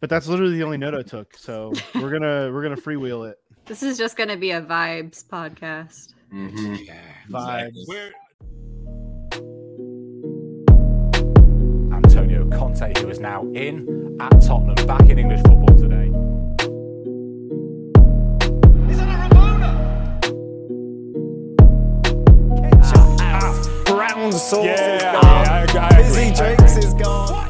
But that's literally the only note I took. So we're gonna we're gonna freewheel it. This is just gonna be a vibes podcast. Mm-hmm. Yeah. Vibes. Where Antonio Conte, who is now in at Tottenham, back in English football today. Is that a Ramona? Ketchup. Brown sauce Yeah, is yeah, gone. I- I agree, Busy drinks is gone.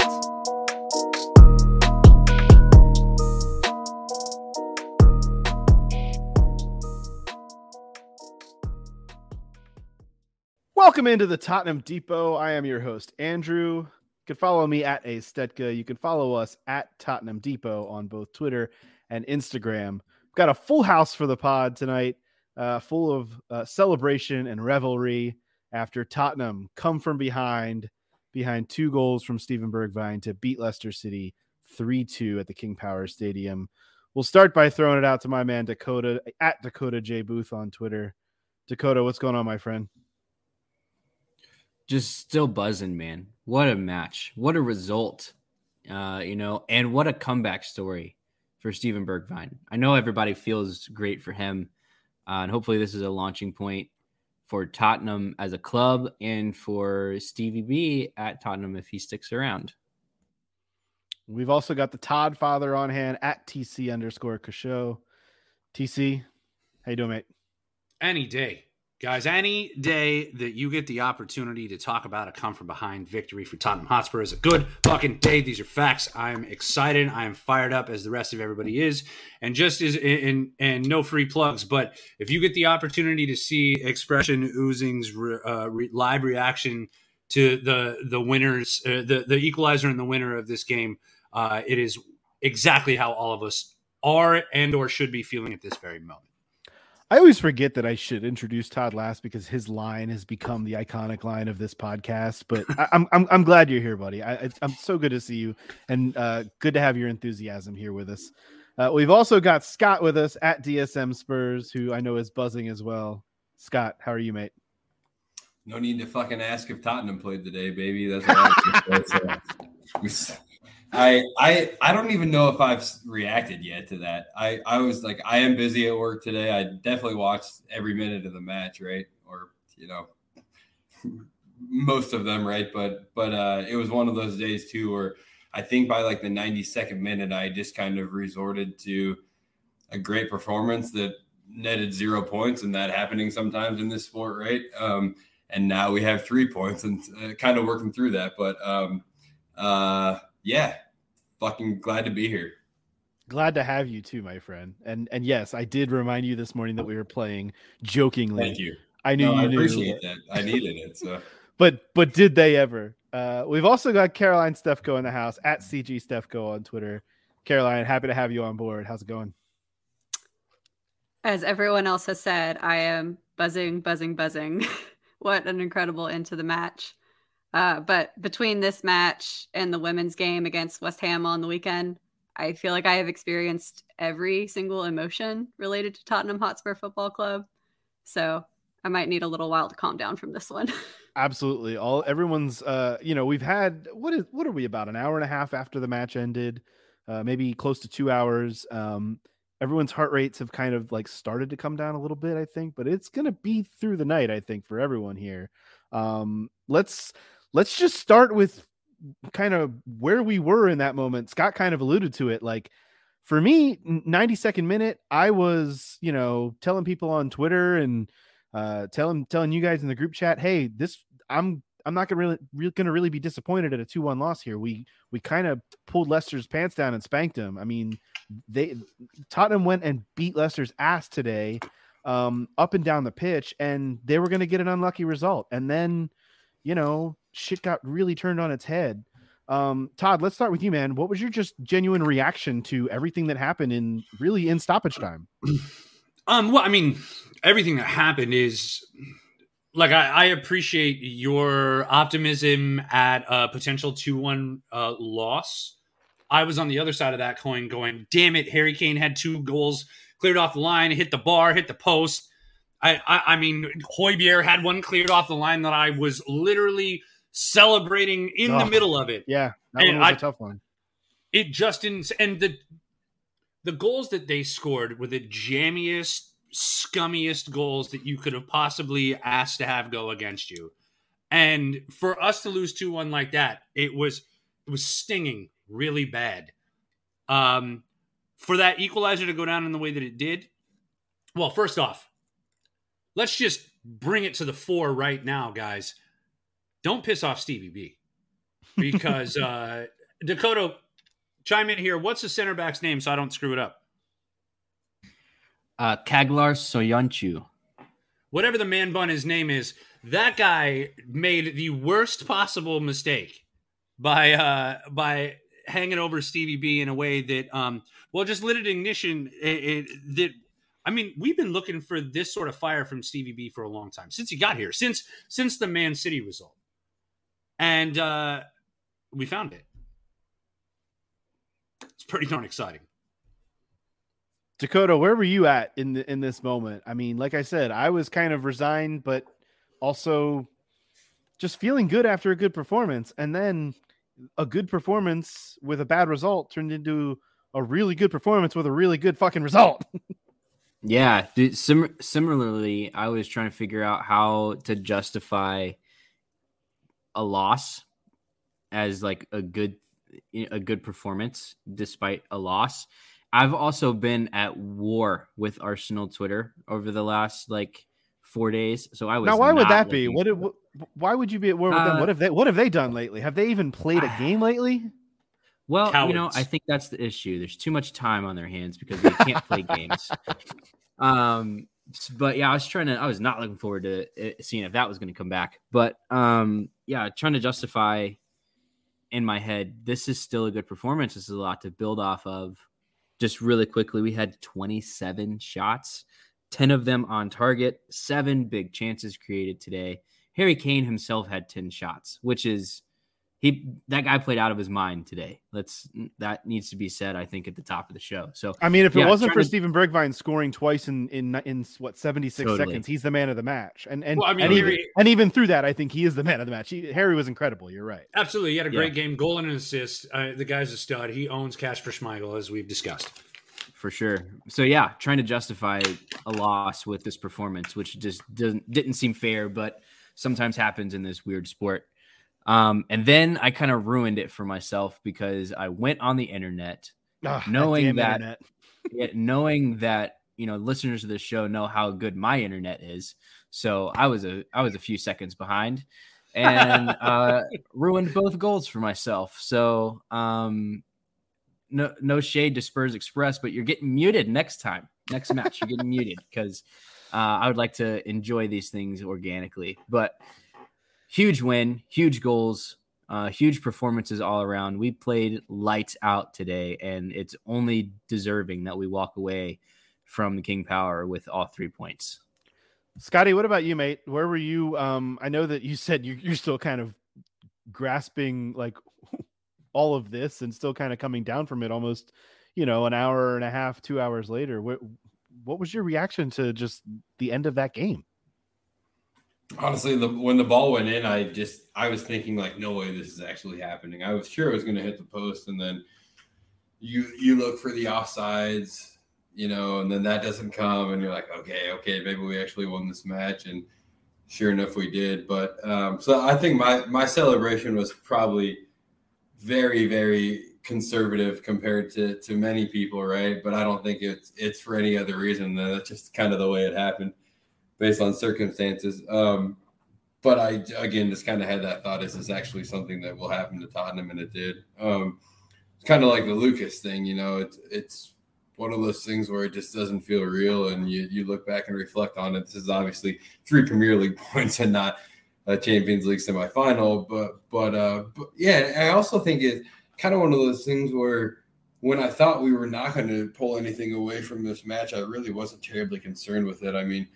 Welcome into the Tottenham Depot. I am your host, Andrew. You can follow me at A Stetka. You can follow us at Tottenham Depot on both Twitter and Instagram. We've got a full house for the pod tonight, uh, full of uh, celebration and revelry after Tottenham come from behind, behind two goals from Steven Bergwijn to beat Leicester City 3 2 at the King Power Stadium. We'll start by throwing it out to my man Dakota at Dakota J Booth on Twitter. Dakota, what's going on, my friend? Just still buzzing, man. What a match. What a result. Uh, you know, and what a comeback story for Steven Bergwijn. I know everybody feels great for him. Uh, and hopefully this is a launching point for Tottenham as a club and for Stevie B at Tottenham if he sticks around. We've also got the Todd father on hand at TC underscore Kasho. TC, how you doing, mate? any day, guys, any day that you get the opportunity to talk about a come from behind victory for Tottenham Hotspur is a good fucking day. These are facts. I'm excited. I am fired up as the rest of everybody is. And just as and and no free plugs, but if you get the opportunity to see Expression Oozing's re, uh, re, live reaction to the the winners, uh, the the equalizer and the winner of this game, uh, it is exactly how all of us are and or should be feeling at this very moment. I always forget that I should introduce Todd last because his line has become the iconic line of this podcast. But I, I'm, I'm I'm glad you're here, buddy. I, it's, I'm so good to see you, and uh, good to have your enthusiasm here with us. Uh, we've also got Scott with us at DSM Spurs, who I know is buzzing as well. Scott, how are you, mate? No need to fucking ask if Tottenham played today, baby. That's what I was gonna say. I I I don't even know if I've reacted yet to that. I I was like I am busy at work today. I definitely watched every minute of the match, right? Or you know, most of them, right? But but uh, it was one of those days too where I think by like the 92nd minute, I just kind of resorted to a great performance that netted zero points, and that happening sometimes in this sport, right? Um, and now we have three points and uh, kind of working through that. But um, uh, yeah, fucking glad to be here. Glad to have you too, my friend. And and yes, I did remind you this morning that we were playing jokingly. Thank you. I knew No, you I knew. appreciate that. I needed it. So but but did they ever? Uh, we've also got Caroline Stefko in the house at CG Stefko on Twitter. Caroline, happy to have you on board. How's it going? As everyone else has said, I am buzzing, buzzing, buzzing. what an incredible end to the match. Uh, but between this match and the women's game against West Ham on the weekend, I feel like I have experienced every single emotion related to Tottenham Hotspur Football Club. So I might need a little while to calm down from this one. Absolutely. All everyone's uh, you know, we've had what is what are we about an hour and a half after the match ended, uh, maybe close to two hours. Um, everyone's heart rates have kind of like started to come down a little bit, I think, but it's gonna be through the night, I think, for everyone here. Um, let's let's just start with kind of where we were in that moment. Scott kind of alluded to it. Like for me, 92nd minute, I was, you know, telling people on Twitter and uh telling telling you guys in the group chat, hey, this I'm I'm not gonna really, really gonna really be disappointed at a 2-1 loss here. We we kind of pulled Leicester's pants down and spanked them. I mean, they Tottenham went and beat Leicester's ass today, um, up and down the pitch, and they were gonna get an unlucky result. And then, you know, shit got really turned on its head. Um, Todd, let's start with you, man. What was your just genuine reaction to everything that happened in really in stoppage time? Um, well, I mean, everything that happened is like I, I appreciate your optimism at a potential two-one uh, loss. I was on the other side of that coin, going, "Damn it, Harry Kane had two goals, cleared off the line, hit the bar, hit the post." I, I, I mean, Højbjerg had one cleared off the line that I was literally celebrating in the Oh, middle of it. Yeah, that And one was a I- tough one. it just didn't. And the the goals that they scored were the jammiest, scummiest goals that you could have possibly asked to have go against you. And for us to lose two one like that, it was it was stinging really bad. Um, for that equalizer to go down in the way that it did, well, first off, let's just bring it to the fore right now, guys. Don't piss off Stevie B because uh, Dakota, chime in here. What's the center back's name so I don't screw it up? Uh, Caglar Soyuncu. Whatever the man bun his name is, that guy made the worst possible mistake by uh by hanging over Stevie B in a way that um well just lit an ignition it, it, that I mean we've been looking for this sort of fire from Stevie B for a long time since he got here since since the Man City result and uh we found it it's pretty darn exciting Dakota, where were you at in the, in this moment? I mean, like I said, I was kind of resigned, but also just feeling good after a good performance, and then a good performance with a bad result turned into a really good performance with a really good fucking result. Yeah, dude, sim- similarly, I was trying to figure out how to justify a loss as like a good a good performance despite a loss. I've also been at war with Arsenal Twitter over the last like four days. So I was now. Why would that be? What, did- what? Why would you be at war with them? Uh, What have they? What have they done lately? Have they even played a game lately? Well, you know, I think that's the issue. There's too much time on their hands because they can't play games. Um, but yeah, I was trying to. I was not looking forward to uh, seeing if that was going to come back. But um, yeah, trying to justify in my head this is still a good performance. This is a lot to build off of. Just really quickly, we had 27 shots, 10 of them on target, seven big chances created today. Harry Kane himself had 10 shots, which is he that guy played out of his mind today. Let's that needs to be said, I think, at the top of the show. So I mean, if it wasn't for to- Steven Bergwijn scoring twice in in in what seventy six Totally. seconds, he's the man of the match. And and Well, I mean, and, even, and even through that, I think he is the man of the match. He, Harry was incredible. You're right. absolutely he had a Yeah. great game goal and an assist uh, the guy's a stud he owns Kasper Schmeichel as we've discussed for sure. So yeah, trying to justify a loss with this performance, which just doesn't didn't seem fair, but sometimes happens in this weird sport. Um, and then I kind of ruined it for myself because I went on the internet, Ah, Knowing that- internet. yet knowing that you know listeners of this show know how good my internet is. So I was a I was a few seconds behind, and uh, ruined both goals for myself. So um, no no shade to Spurs Express, but you're getting muted next time. Next match, you're getting muted because uh, I would like to enjoy these things organically. But huge win, huge goals, uh, huge performances all around. We played lights out today, and it's only deserving that we walk away from the King Power with all three points. Scotty, what about you, mate? Where were you? Um, I know that you said you, you're still kind of grasping like all of this and still kind of coming down from it almost, you know, an hour and a half, two hours later. What, what was your reaction to just the end of that game? Honestly, the, when the ball went in, I just I was thinking like, no way, this is actually happening. I was sure it was going to hit the post, and then you you look for the offsides, you know, and then that doesn't come, and you're like, okay, okay, maybe we actually won this match, and sure enough, we did. But um, so I think my my celebration was probably very very conservative compared to to many people, right? But I don't think it's it's for any other reason that's just kind of the way it happened based on circumstances. Um, but I again just kind of had that thought: is this actually something that will happen to Tottenham? And it did. Um, it's kind of like the Lucas thing, you know. It's it's one of those things where it just doesn't feel real, and you you look back and reflect on it. This is obviously three Premier League points and not a Champions League semifinal, but but uh, but yeah, I also think it's kind of one of those things where when I thought we were not going to pull anything away from this match, I really wasn't terribly concerned with it. I mean,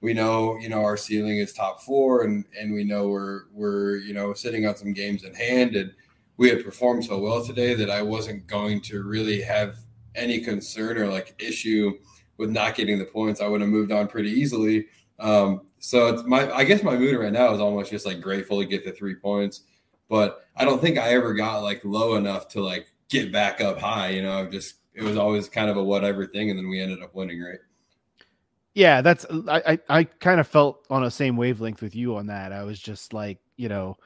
we know you know our ceiling is top four, and and we know we're we're you know sitting on some games in hand, and we had performed so well today that I wasn't going to really have any concern or like issue with not getting the points. I would have moved on pretty easily. Um, so it's my I guess my mood right now is almost just like grateful to get the three points, but I don't think I ever got like low enough to like get back up high. You know, just it was always kind of a whatever thing, and then we ended up winning, right? Yeah, that's I I, I kind of felt on a same wavelength with you on that. I was just like, you know,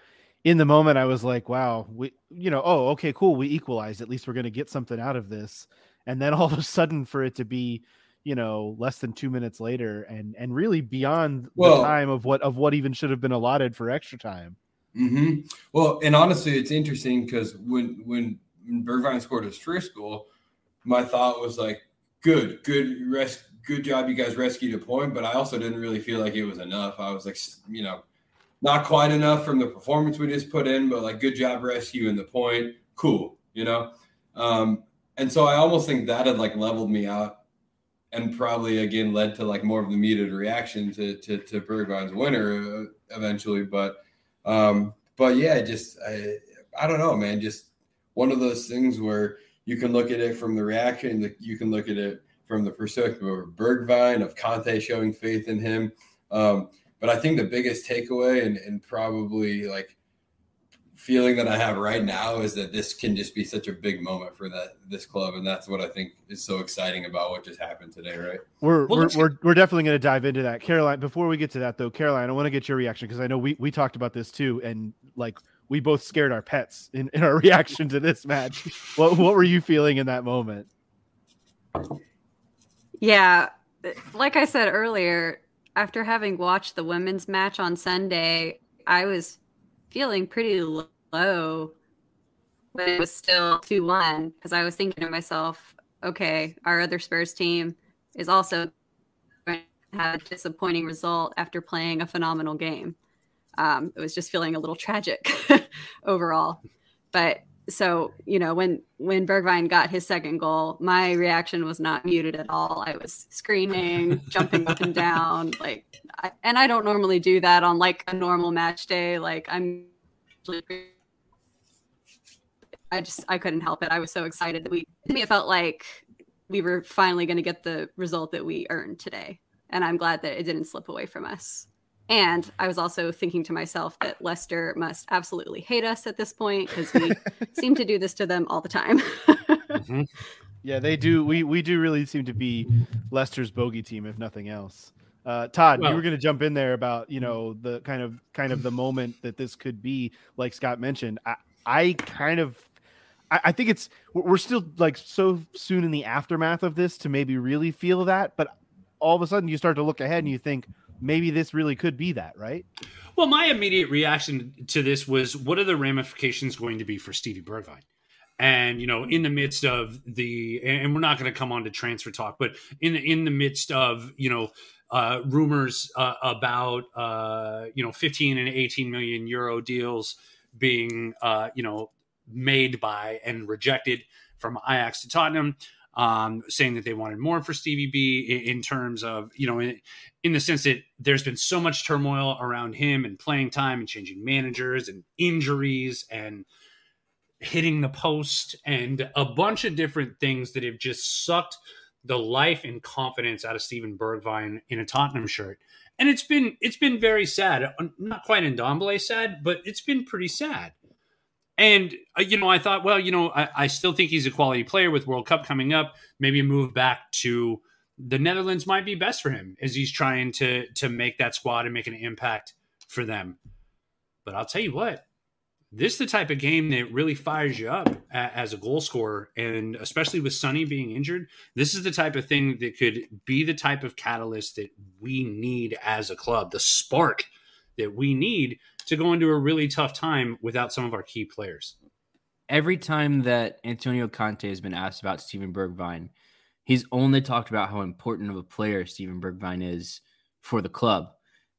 in the moment I was like, wow, we you know, oh, okay, cool, we equalized. At least we're going to get something out of this. And then all of a sudden for it to be, you know, less than 2 minutes later and and really beyond Well- the time of what of what even should have been allotted for extra time. hmm Well, and honestly, it's interesting because when when Bergwijn scored his first goal, my thought was like, "Good, good rest, good job, you guys rescued a point." But I also didn't really feel like it was enough. I was like, you know, not quite enough from the performance we just put in, but like, good job rescuing the point. Cool, you know. Um, and so I almost think that had like leveled me out, and probably again led to like more of the muted reaction to to, to winner uh, eventually, but. Um, but yeah, just I, I don't know, man. Just one of those things where you can look at it from the reaction, you can look at it from the perspective of Bergwijn, of Conte showing faith in him. Um, but I think the biggest takeaway and, and probably like feeling that I have right now is that this can just be such a big moment for that this club, and that's what I think is so exciting about what just happened today, right? We're Well, we're, let's- we're we're definitely going to dive into that. Caroline, before we get to that though, Caroline, I want to get your reaction because I know we we talked about this too and like we both scared our pets in, in our reaction to this match. what what were you feeling in that moment? Yeah, like I said earlier, after having watched the women's match on Sunday, I was feeling pretty low when it was still 2 1 because I was thinking to myself, okay, our other Spurs team is also going to have a disappointing result after playing a phenomenal game. Um, it was just feeling a little tragic overall. But so you know when when Bergwijn got his second goal, my reaction was not muted at all. I was screaming, jumping up and down, like, I, and I don't normally do that on like a normal match day. Like I'm, I just I couldn't help it. I was so excited that we. To me, it felt like we were finally going to get the result that we earned today, and I'm glad that it didn't slip away from us. And I was also thinking to myself that Leicester must absolutely hate us at this point because we seem to do this to them all the time. Mhm. Yeah, they do. We we do really seem to be Leicester's bogey team, if nothing else. Uh, Todd, Well- you were going to jump in there about you know the kind of kind of the moment that this could be, like Scott mentioned. I, I kind of, I, I think it's we're we're still like so soon in the aftermath of this to maybe really feel that, but all of a sudden you start to look ahead and you think maybe this really could be that, right? Well, my immediate reaction to this was, what are the ramifications going to be for Stevie Bergwijn? And you know, in the midst of the, and we're not going to come on to transfer talk, but in the in the midst of you know uh, rumors uh, about uh, you know 15 and 18 million euro deals being uh, you know made by and rejected from Ajax to Tottenham, um, saying that they wanted more for Stevie B in, in terms of you know in, in the sense that there's been so much turmoil around him and playing time and changing managers and injuries and hitting the post and a bunch of different things that have just sucked the life and confidence out of Steven Bergwijn in a Tottenham shirt. And it's been it's been very sad. Not quite in Dombele sad, but it's been pretty sad. And uh, you know, I thought, well, you know, I, I still think he's a quality player with World Cup coming up. Maybe a move back to the Netherlands might be best for him as he's trying to to make that squad and make an impact for them. But I'll tell you what, this is the type of game that really fires you up as a goal scorer, and especially with Sonny being injured, this is the type of thing that could be the type of catalyst that we need as a club, the spark that we need to go into a really tough time without some of our key players. every time that Antonio Conte has been asked about Steven Bergwijn, he's only talked about how important of a player Steven Bergwijn is for the club.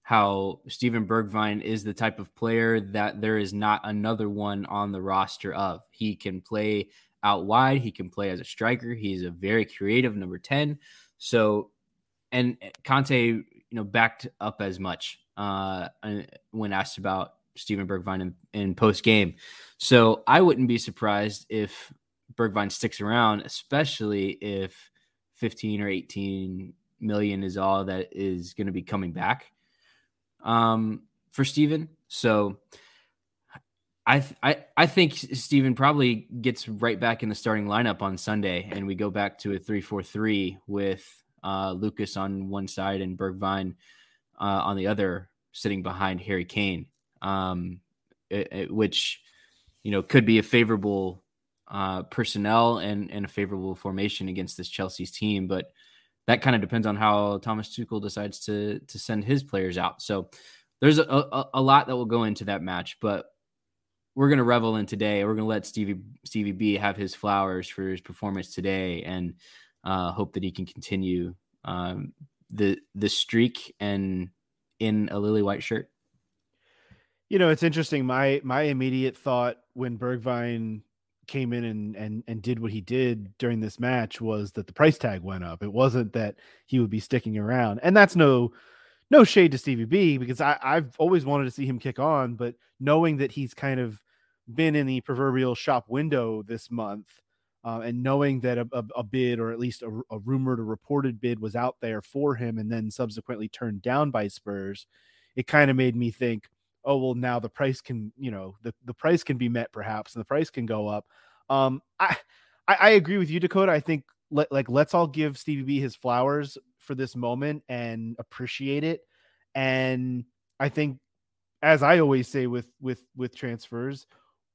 How Steven Bergwijn is the type of player that there is not another one on the roster of. He can play out wide, he can play as a striker, he's a very creative number 10. So, and Conte, you know, backed up as much uh, when asked about Steven Bergwijn in, in post game. So I wouldn't be surprised if Bergwijn sticks around, especially if 15 or 18 million is all that is going to be coming back um, for Steven. So I th- I I think Steven probably gets right back in the starting lineup on Sunday, and we go back to a three-four-three with uh, Lucas on one side and Bergwijn uh, on the other, sitting behind Harry Kane, um, it, it, which you know could be a favorable uh, personnel and and a favorable formation against this Chelsea's team, but that kind of depends on how Thomas Tuchel decides to to send his players out. So there's a, a, a lot that will go into that match, but we're gonna revel in today. We're gonna let Stevie Stevie B have his flowers for his performance today, and uh, hope that he can continue um, the the streak and in a lily white shirt. You know, it's interesting. My my immediate thought when Bergwijn came in and and and did what he did during this match was that the price tag went up. It wasn't that he would be sticking around, and that's no no shade to Stevie B because I, I've always wanted to see him kick on, but knowing that he's kind of been in the proverbial shop window this month, uh, and knowing that a, a, a, bid or at least a, a rumored or reported bid was out there for him and then subsequently turned down by Spurs, it kind of made me think, oh well, now the price can you know the the price can be met perhaps and the price can go up. Um, I I, I agree with you, Dakota. I think like let's all give Stevie B his flowers for this moment and appreciate it. And I think, as I always say with with with transfers,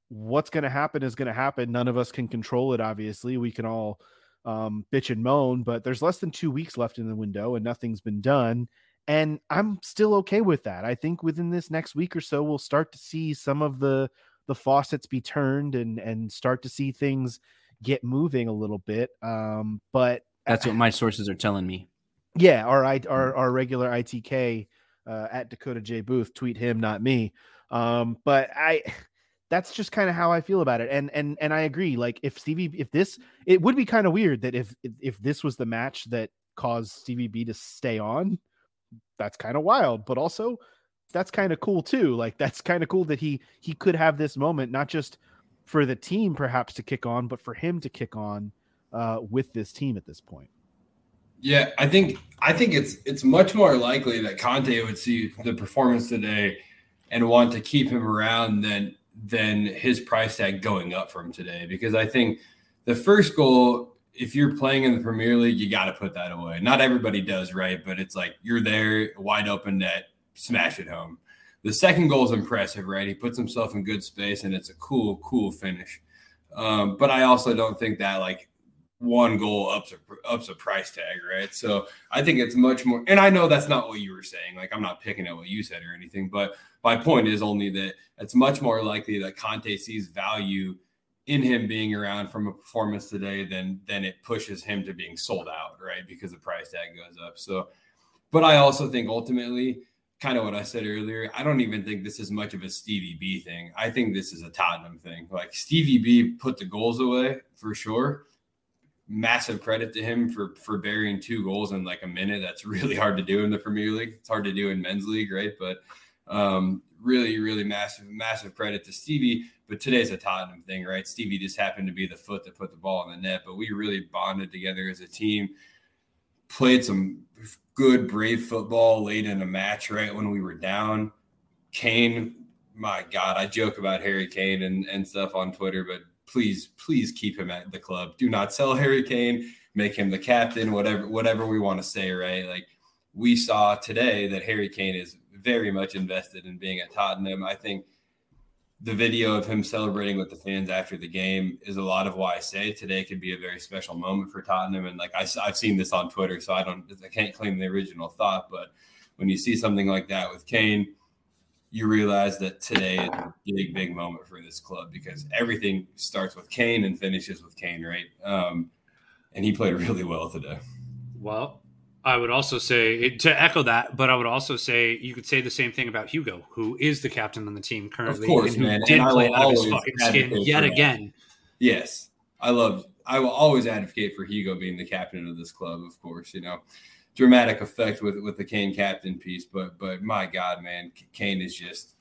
what's going to happen is going to happen. None of us can control it. Obviously, we can all um, bitch and moan, but there's less than two weeks left in the window, and nothing's been done. And I'm still okay with that. I think within this next week or so, we'll start to see some of the the faucets be turned and and start to see things get moving a little bit. Um, but that's what my sources are telling me. Yeah, our our our regular ITK uh, at Dakota J Booth tweet him, not me. Um, but I that's just kind of how I feel about it. And and and I agree. Like if Stevie, if this, it would be kind of weird that if if this was the match that caused Stevie B to stay on, that's kind of wild. But also, that's kind of cool too. Like that's kind of cool that he he could have this moment, not just for the team perhaps to kick on, but for him to kick on uh, with this team at this point. Yeah, I think I think it's it's much more likely that Conte would see the performance today and want to keep him around than than his price tag going up from today because I think the first goal, if you're playing in the Premier League, you got to put that away. Not everybody does, right? But it's like you're there, wide open net, smash it home. The second goal is impressive, right? He puts himself in good space and it's a cool, cool finish. Um, but I also don't think that like one goal ups a, ups a price tag, right? So I think it's much more. And I know that's not what you were saying. Like I'm not picking at what you said or anything, but my point is only that it's much more likely that Conte sees value in him being around from a performance today than than it pushes him to being sold out, right? Because the price tag goes up. So, but I also think ultimately, kind of what I said earlier, I don't even think this is much of a Stevie B thing. I think this is a Tottenham thing. Like Stevie B put the goals away for sure massive credit to him for for burying two goals in like a minute. That's really hard to do in the Premier League. It's hard to do in men's league, right? But um, really, really massive, massive credit to Stevie. But today's a Tottenham thing, right? Stevie just happened to be the foot that put the ball in the net, but we really bonded together as a team. Played some good, brave football late in a match, right when we were down. Kane, my God, I joke about Harry Kane and, and stuff on Twitter, but please, please keep him at the club. Do not sell Harry Kane. Make him the captain. Whatever, whatever we want to say, right? Like we saw today that Harry Kane is very much invested in being at Tottenham. I think the video of him celebrating with the fans after the game is a lot of why I say today could be a very special moment for Tottenham. And like I, have seen this on Twitter, so I don't, I can't claim the original thought, but when you see something like that with Kane, you realize that today is a big, big moment for this club because everything starts with Kane and finishes with Kane, right? Um, and he played really well today. Well, I would also say to echo that, but I would also say you could say the same thing about Hugo, who is the captain on the team currently, of course, and man. did and play out of his fucking skin yet again. Yes, I love. I will always advocate for Hugo being the captain of this club. Of course, you know dramatic effect with with the Kane captain piece. But but my God, man, Kane is just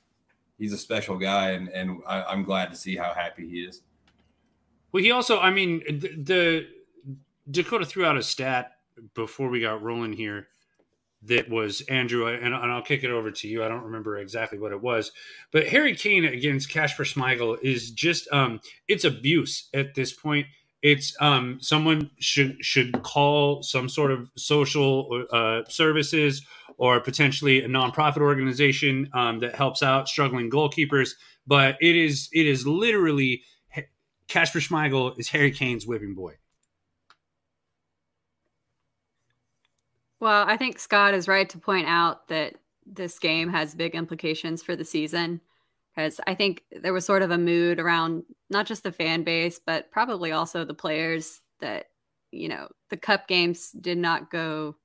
he's a special guy, and and I, am glad to see how happy he is. Well, he also, I mean, the, the Dakota threw out a stat before we got rolling here. that was Andrew, and, and I'll kick it over to you. I don't remember exactly what it was, but Harry Kane against Kasper Schmeichel is just um, it's abuse at this point. It's um, someone should should call some sort of social uh, services or potentially a nonprofit organization um, that helps out struggling goalkeepers. But it is it is literally Kasper Schmeichel is Harry Kane's whipping boy. Well, I think Scott is right to point out that this game has big implications for the season because I think there was sort of a mood around not just the fan base, but probably also the players that, you know, the cup games did not go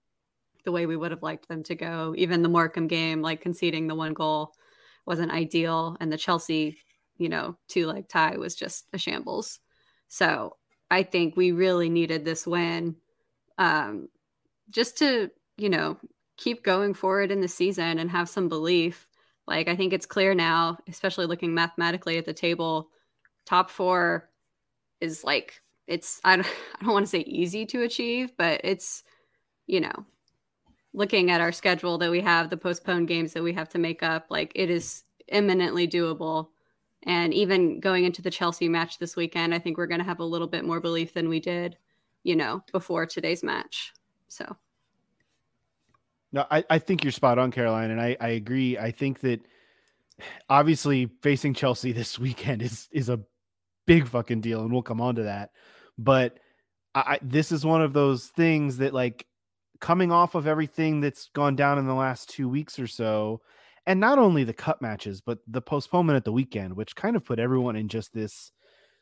the way we would have liked them to go. Even the Morecambe game, like conceding the one goal wasn't ideal. And the Chelsea, you know, two leg tie was just a shambles. So I think we really needed this win. Um, just to, you know, keep going forward in the season and have some belief. Like, I think it's clear now, especially looking mathematically at the table, top four is like, it's, I don't, I don't want to say easy to achieve, but it's, you know, looking at our schedule that we have, the postponed games that we have to make up, like, it is imminently doable. And even going into the Chelsea match this weekend, I think we're going to have a little bit more belief than we did, you know, before today's match. So, no, I, I think you're spot on, Caroline, and I, I agree. I think that obviously facing Chelsea this weekend is is a big fucking deal, and we'll come on to that. But I, this is one of those things that, like, coming off of everything that's gone down in the last two weeks or so, and not only the cup matches, but the postponement at the weekend, which kind of put everyone in just this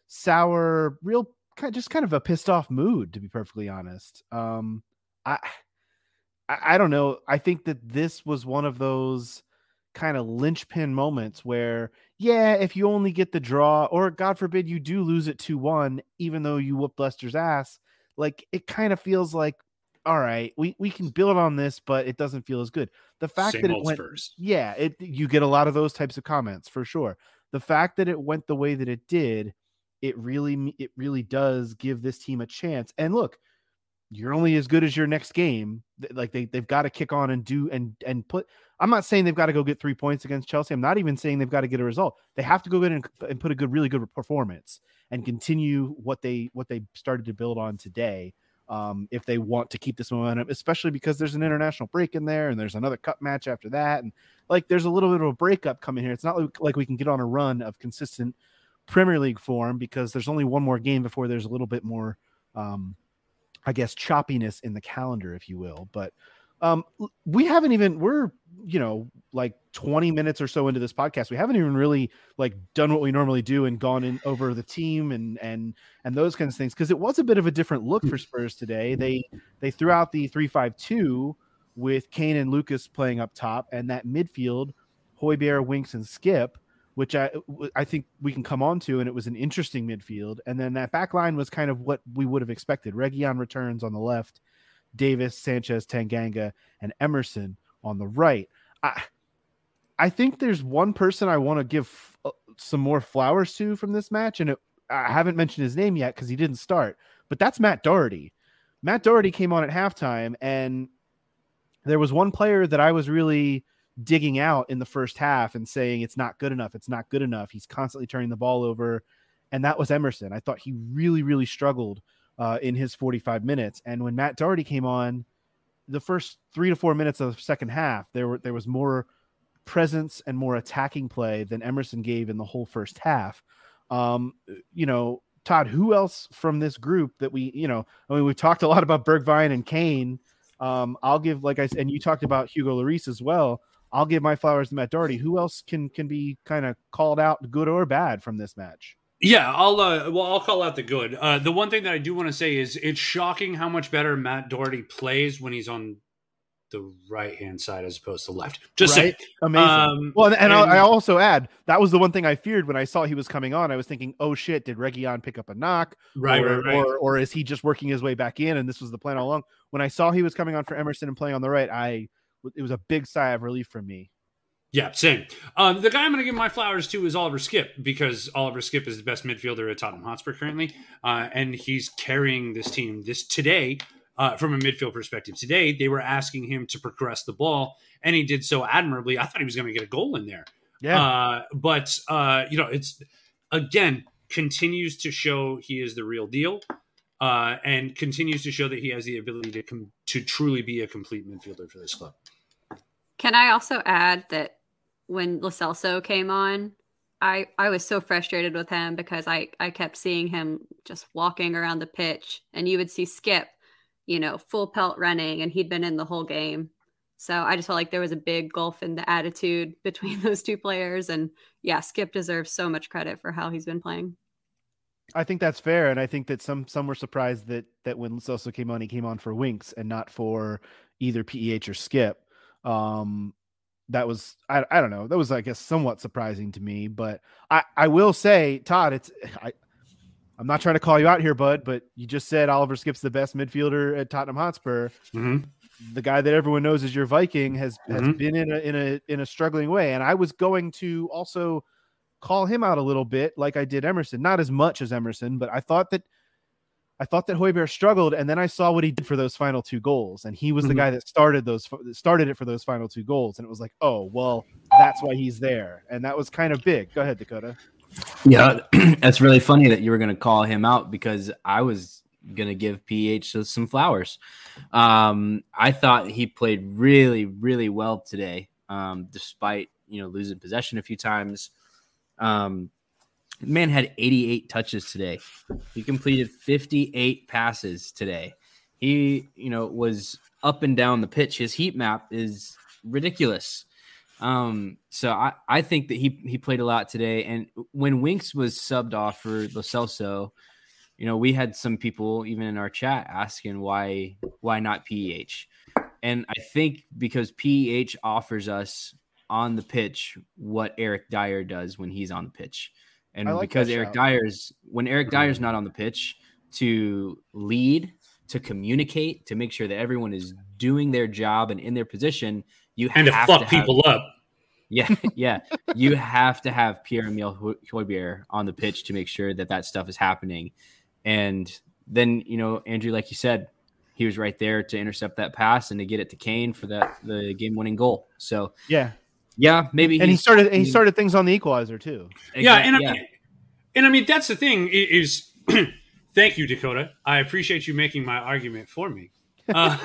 sour, real, kind just kind of a pissed off mood, to be perfectly honest. Um, I I, I don't know. I think that this was one of those kind of linchpin moments where, yeah, if you only get the draw, or God forbid you do lose it 2 1, even though you whooped Leicester's ass, like it kind of feels like, all right, we, we can build on this, but it doesn't feel as good. The fact Same that it went, Spurs. yeah, it you get a lot of those types of comments for sure. The fact that it went the way that it did, it really it really does give this team a chance. And look, you're only as good as your next game. Like they they've got to kick on and do and and put. I'm not saying they've got to go get three points against Chelsea. I'm not even saying they've got to get a result. They have to go get and, and put a good, really good performance and continue what they what they started to build on today. Um, if they want to keep this momentum, especially because there's an international break in there and there's another cup match after that, and like there's a little bit of a breakup coming here. It's not like, like we can get on a run of consistent Premier League form because there's only one more game before there's a little bit more um, I guess choppiness in the calendar, if you will. But um, we haven't even we're you know like 20 minutes or so into this podcast we haven't even really like done what we normally do and gone in over the team and and and those kinds of things because it was a bit of a different look for spurs today they they threw out the 352 with kane and lucas playing up top and that midfield Højbjerg, winks and skip which I I think we can come on to, and it was an interesting midfield. And then that back line was kind of what we would have expected. Reguilón returns on the left, Davies, Sanchez, Tanganga, and Emerson on the right. I I think there's one person I want to give uh, some more flowers to from this match, and it, I haven't mentioned his name yet because he didn't start, but that's Matt Doherty. Matt Doherty came on at halftime, and there was one player that I was really digging out in the first half and saying it's not good enough. It's not good enough. He's constantly turning the ball over. And that was Emerson. I thought he really, really struggled uh, in his 45 minutes. And when Matt Doherty came on, the first three to four minutes of the second half, there were there was more presence and more attacking play than Emerson gave in the whole first half. Um, you know, Todd, who else from this group that we, you know, I mean, we've talked a lot about Bergwijn and Kane. Um, I'll give, like I said, and you talked about Hugo Lloris as well. I'll give my flowers to Matt Doherty. Who else can can be kind of called out, good or bad, from this match? Yeah, I'll uh, well, I'll call out the good. Uh, the one thing that I do want to say is it's shocking how much better Matt Doherty plays when he's on the right hand side as opposed to left. Just right? amazing. Um, well, and, and, and I also add that was the one thing I feared when I saw he was coming on. I was thinking, oh shit, did Reguilón pick up a knock? Right, or, right, right. Or, or is he just working his way back in? And this was the plan all along. When I saw he was coming on for Emerson and playing on the right, I it was a big sigh of relief for me. Yeah, same. Um, the guy I'm going to give my flowers to is Oliver Skipp because Oliver Skipp is the best midfielder at Tottenham Hotspur currently, uh, and he's carrying this team this today. uh, from a midfield perspective. Today, they were asking him to progress the ball, and he did so admirably. I thought he was going to get a goal in there. Yeah. Uh, but uh, you know, it's again continues to show he is the real deal, uh, and continues to show that he has the ability to com- to truly be a complete midfielder for this club. Can I also add that when Lo Celso came on, I I was so frustrated with him because I I kept seeing him just walking around the pitch, and you would see Skipp, you know, full pelt running, and he'd been in the whole game. So I just felt like there was a big gulf in the attitude between those two players, and yeah, Skipp deserves so much credit for how he's been playing. I think that's fair, and I think that some some were surprised that that when Sosa came on, he came on for Winks and not for either PEH or Skipp. Um, that was I, I don't know that was I guess somewhat surprising to me, but I I will say Todd, it's I I'm not trying to call you out here, bud, but you just said Oliver Skipp's the best midfielder at Tottenham Hotspur. Mm-hmm. The guy that everyone knows as your Viking has has Mhm. been in a in a in a struggling way, and I was going to also call him out a little bit, like I did Emerson, not as much as Emerson, but I thought that I thought that Højbjerg struggled, and then I saw what he did for those final two goals, and he was the Mhm. guy that started those started it for those final two goals, and it was like, oh well, that's why he's there, and that was kind of big. Go ahead, Dakota. Yeah, that's really funny that you were going to call him out because I was going to give PH some flowers. Um, I thought he played really, really well today, um, despite you know losing possession a few times. Um, man had 88 touches today. He completed 58 passes today. He, you know, was up and down the pitch. His heat map is ridiculous. Um, so I, I think that he he played a lot today. And when Winks was subbed off for Lo Celso, you know, we had some people even in our chat asking why why not PEH. And I think because PEH offers us on the pitch what Eric Dier does when he's on the pitch. And like because Eric shout. Dier's when Eric mm-hmm. Dier's not on the pitch to lead, to communicate, to make sure that everyone is doing their job and in their position, you And to fuck have- people up. yeah, yeah. You have to have Pierre Emile Højbjerg on the pitch to make sure that that stuff is happening. And then, you know, Andrew, like you said, he was right there to intercept that pass and to get it to Kane for that the game winning goal. So Yeah, yeah, maybe and he started he started things on the equalizer too. yeah, and I mean, and I mean that's the thing is. thank you, Dakota. I appreciate you making my argument for me. Uh,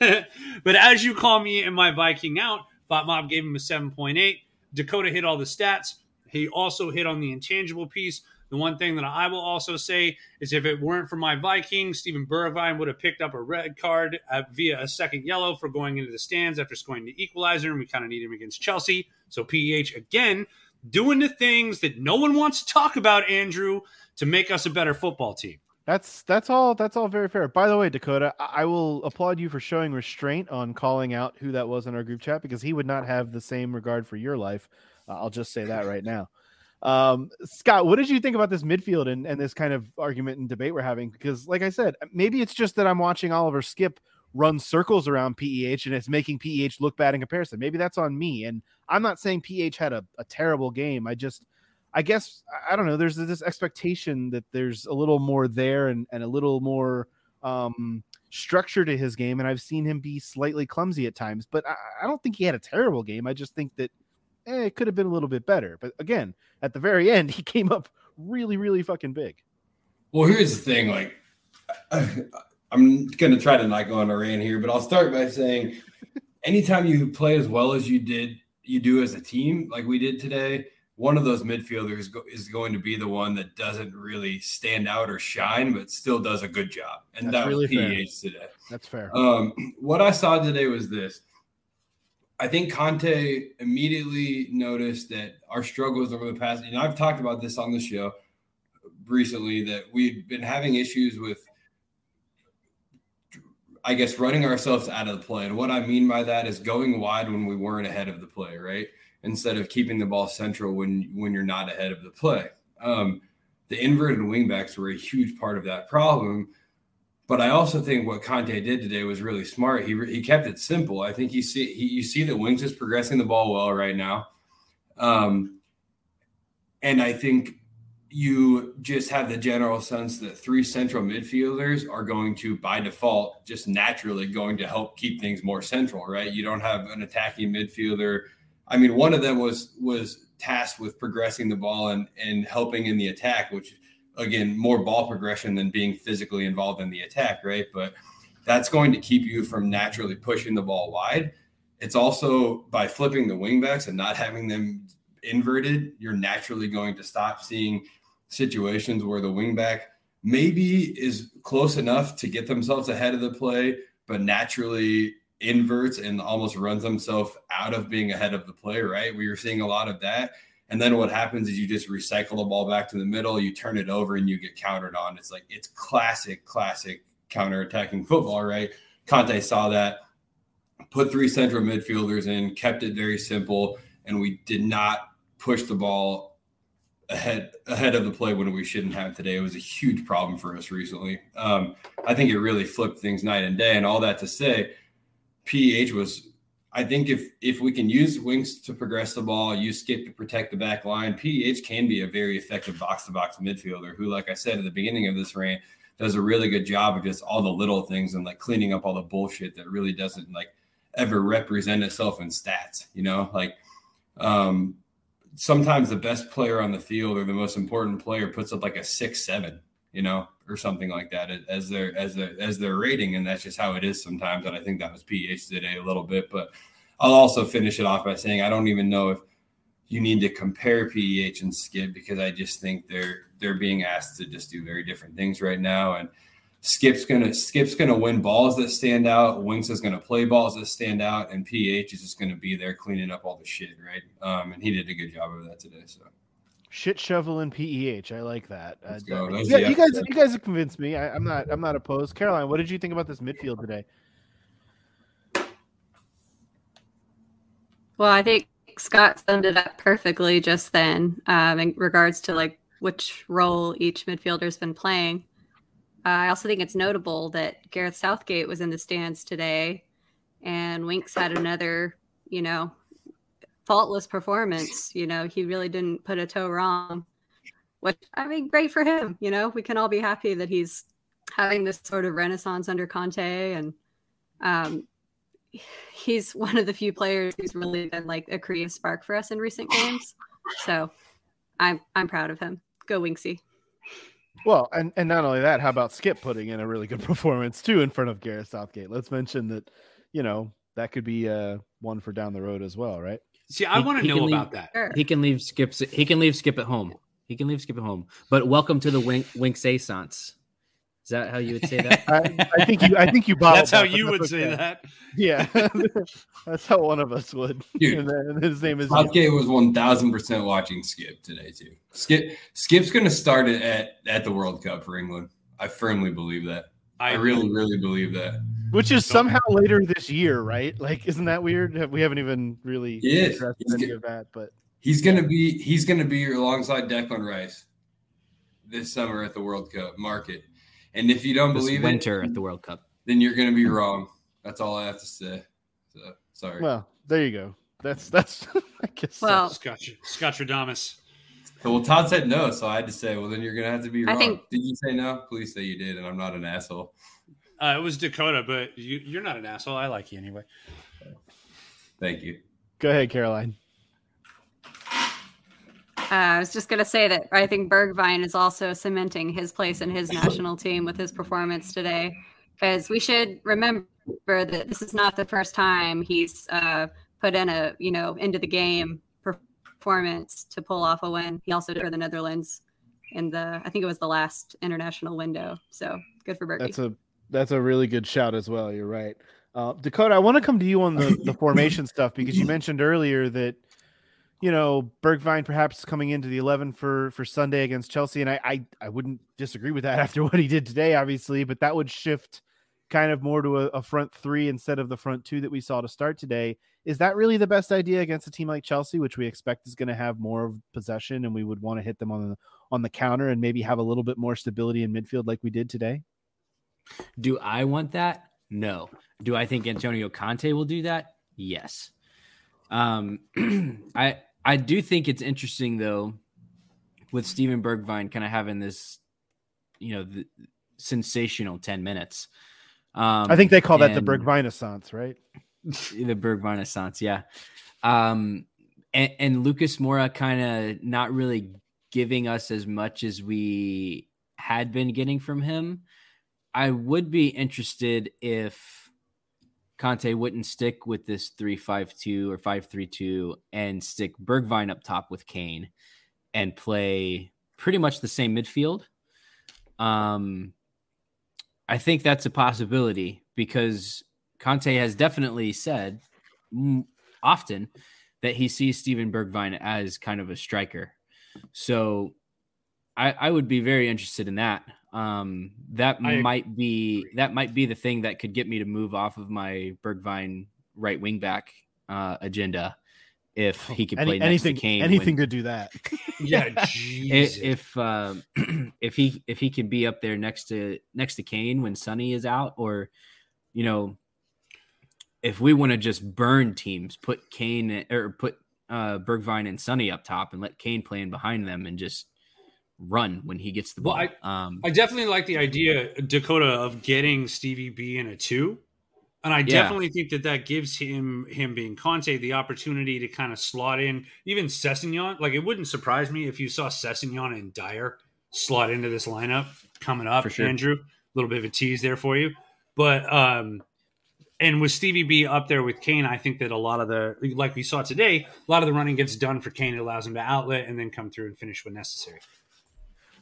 but as you call me and my Viking out, FotMob gave him a seven point eight. Dakota hit all the stats. He also hit on the intangible piece. The one thing that I will also say is if it weren't for my Vikings, Stephen Bergwijn would have picked up a red card uh, via a second yellow for going into the stands after scoring the equalizer, and we kind of need him against Chelsea. So PEH again doing the things that no one wants to talk about, Andrew, to make us a better football team. That's that's all. That's all very fair. By the way, Dakota, I will applaud you for showing restraint on calling out who that was in our group chat because he would not have the same regard for your life. Uh, I'll just say that right now. Um, Scott, what did you think about this midfield and, and this kind of argument and debate we're having? Because, like I said, maybe it's just that I'm watching Oliver Skipp run circles around PEH and it's making PEH look bad in comparison. Maybe that's on me. And I'm not saying PEH had a, a terrible game. I just I guess I don't know. There's this expectation that there's a little more there and, and a little more um, structure to his game, and I've seen him be slightly clumsy at times. But I, I don't think he had a terrible game. I just think that eh, it could have been a little bit better. But again, at the very end, he came up really, really fucking big. Well, here's the thing. Like, I'm going to try to not go on a rant here, but I'll start by saying, anytime you play as well as you did, you do as a team, like we did today. One of those midfielders go, is going to be the one that doesn't really stand out or shine, but still does a good job, and That's that really was today. That's fair. Um, what I saw today was this. I think Conte immediately noticed that our struggles over the past, and I've talked about this on the show recently, that we've been having issues with, I guess, running ourselves out of the play. And what I mean by that is going wide when we weren't ahead of the play, right? Instead of keeping the ball central when when you're not ahead of the play. Um, the inverted wingbacks were a huge part of that problem. But I also think what Conte did today was really smart. He he kept it simple. I think you see he, you see that Winks is progressing the ball well right now, um, and I think you just have the general sense that three central midfielders are going to, by default, just naturally going to help keep things more central, right? You don't have an attacking midfielder. I mean, one of them was was tasked with progressing the ball and and helping in the attack, which again, more ball progression than being physically involved in the attack, right? But that's going to keep you from naturally pushing the ball wide. It's also by flipping the wingbacks and not having them inverted, you're naturally going to stop seeing situations where the wingback maybe is close enough to get themselves ahead of the play, but naturally inverts and almost runs himself out of being ahead of the play, right? We were seeing a lot of that. And then what happens is you just recycle the ball back to the middle, you turn it over, and you get countered on. It's like it's classic, classic counter-attacking football, right? Conte saw that, put three central midfielders in, kept it very simple, and we did not push the ball ahead ahead of the play when we shouldn't have today. It was a huge problem for us recently. Um, I think it really flipped things night and day. And all that to say, PEH was. I think if if we can use Winks to progress the ball, use Skipp to protect the back line, PEH can be a very effective box to box midfielder who, like I said at the beginning of this rant, does a really good job of just all the little things and like cleaning up all the bullshit that really doesn't like ever represent itself in stats. You know, like um, sometimes the best player on the field or the most important player puts up like a six seven, you know, or something like that as their as their as their rating, and that's just how it is sometimes. And I think that was PH today a little bit, but I'll also finish it off by saying I don't even know if you need to compare PEH and Skipp because I just think they're they're being asked to just do very different things right now and Skipp's gonna Skipp's gonna win balls that stand out. Winks is gonna play balls that stand out, and PH is just gonna be there cleaning up all the shit, right? Um, and he did a good job of that today. So shit shovel and PEH, I like that. Uh, yeah, you guys, you guys have convinced me. I, I'm not, I'm not opposed. Caroline, what did you think about this midfield today? Well, I think Scott summed it up perfectly just then um, in regards to like which role each midfielder's been playing. Uh, I also think it's notable that Gareth Southgate was in the stands today, and Winks had another, you know, faultless performance. You know, he really didn't put a toe wrong. Which I mean, great for him. You know, we can all be happy that he's having this sort of renaissance under Conte, and um, he's one of the few players who's really been like a creative spark for us in recent games. So I'm I'm proud of him. Go Winksy. Well, and, and not only that, how about Skipp putting in a really good performance too in front of Gareth Southgate? Let's mention that, you know, that could be uh, one for down the road as well, right? See, I want to know leave, about that. He can leave Skipp. He can leave Skipp at home. He can leave Skipp at home. But welcome to the Wink Wink Saisance. Is that how you would say that? I, I, think you. I think you. That's how you would say that. Yeah, that's how one of us would. Dude, and his name is. Southgate was one thousand percent watching Skipp today too. Skipp Skipp's going to start it at at the World Cup for England. I firmly believe that. I, I really, really believe that. Which is somehow later this year, right? Like, isn't that weird? We haven't even really addressed any get, of that, but he's gonna be he's gonna be alongside Declan Rice this summer at the World Cup. Market. And if you don't this believe winter it, at the World Cup, then you're going to be hmm. wrong. That's all I have to say. So sorry. Well, there you go. That's that's. I guess. Well, Scotch Scottradamus. Well, Todd said no, so I had to say, well, then you're going to have to be wrong. I think, did you say no? Please say you did, and I'm not an asshole. Uh, it was Dakota, but you, you're not an asshole. I like you anyway. Thank you. Go ahead, Caroline. Uh, I was just going to say that I think Bergwijn is also cementing his place in his national team with his performance today. Because we should remember that this is not the first time he's uh, put in a, you know, into the game performance to pull off a win. He also did for the Netherlands in the, I think it was the last international window. So good for Berkey. That's a that's a really good shout as well. You're right. Uh, Dakota, I want to come to you on the, the formation stuff because you mentioned earlier that – you know, Bergwijn perhaps coming into the 11 for for Sunday against Chelsea, and I, I I wouldn't disagree with that after what he did today, obviously, but that would shift kind of more to a, a, front three instead of the front two that we saw to start today. Is that really the best idea against a team like Chelsea, which we expect is going to have more of possession, and we would want to hit them on the on the counter and maybe have a little bit more stability in midfield like we did today? Do I want that? No. Do I think Antonio Conte will do that? Yes. Um, I I do think it's interesting though with Steven Bergwijn kind of having this, you know, the sensational 10 minutes. Um, I think they call that the and- Bergvineissance, right? the Berg Renaissance, yeah. Um, and, and Lucas Moura kind of not really giving us as much as we had been getting from him. I would be interested if Conte wouldn't stick with this 3-5-2 or 5-3-2 and stick Bergwijn up top with Kane and play pretty much the same midfield. Um, I think that's a possibility because Conte has definitely said often that he sees Steven Bergwijn as kind of a striker. So I, I would be very interested in that. Um, that I- might be that might be the thing that could get me to move off of my Bergwijn right wing back uh, agenda if he could play Any, next anything, to Kane. anything when- to do that. Yeah, if Jesus. if, um, if he if he can be up there next to next to Kane when Sonny is out, or you know, if we want to just burn teams, put Kane or put uh, Bergwijn and Sonny up top and let Kane play in behind them and just run when he gets the ball. Well, um, I definitely like the idea, Dakota, of getting Stevie B in a two, and I Yeah. definitely think that that gives him him being Conte the opportunity to kind of slot in even Sessegnon. Like it wouldn't surprise me if you saw Sessegnon and Dier slot into this lineup coming up. Sure. Andrew, a little bit of a tease there for you, but um, and with Stevie B up there with Kane, I think that a lot of the like we saw today, a lot of the running gets done for Kane. It allows him to outlet and then come through and finish when necessary.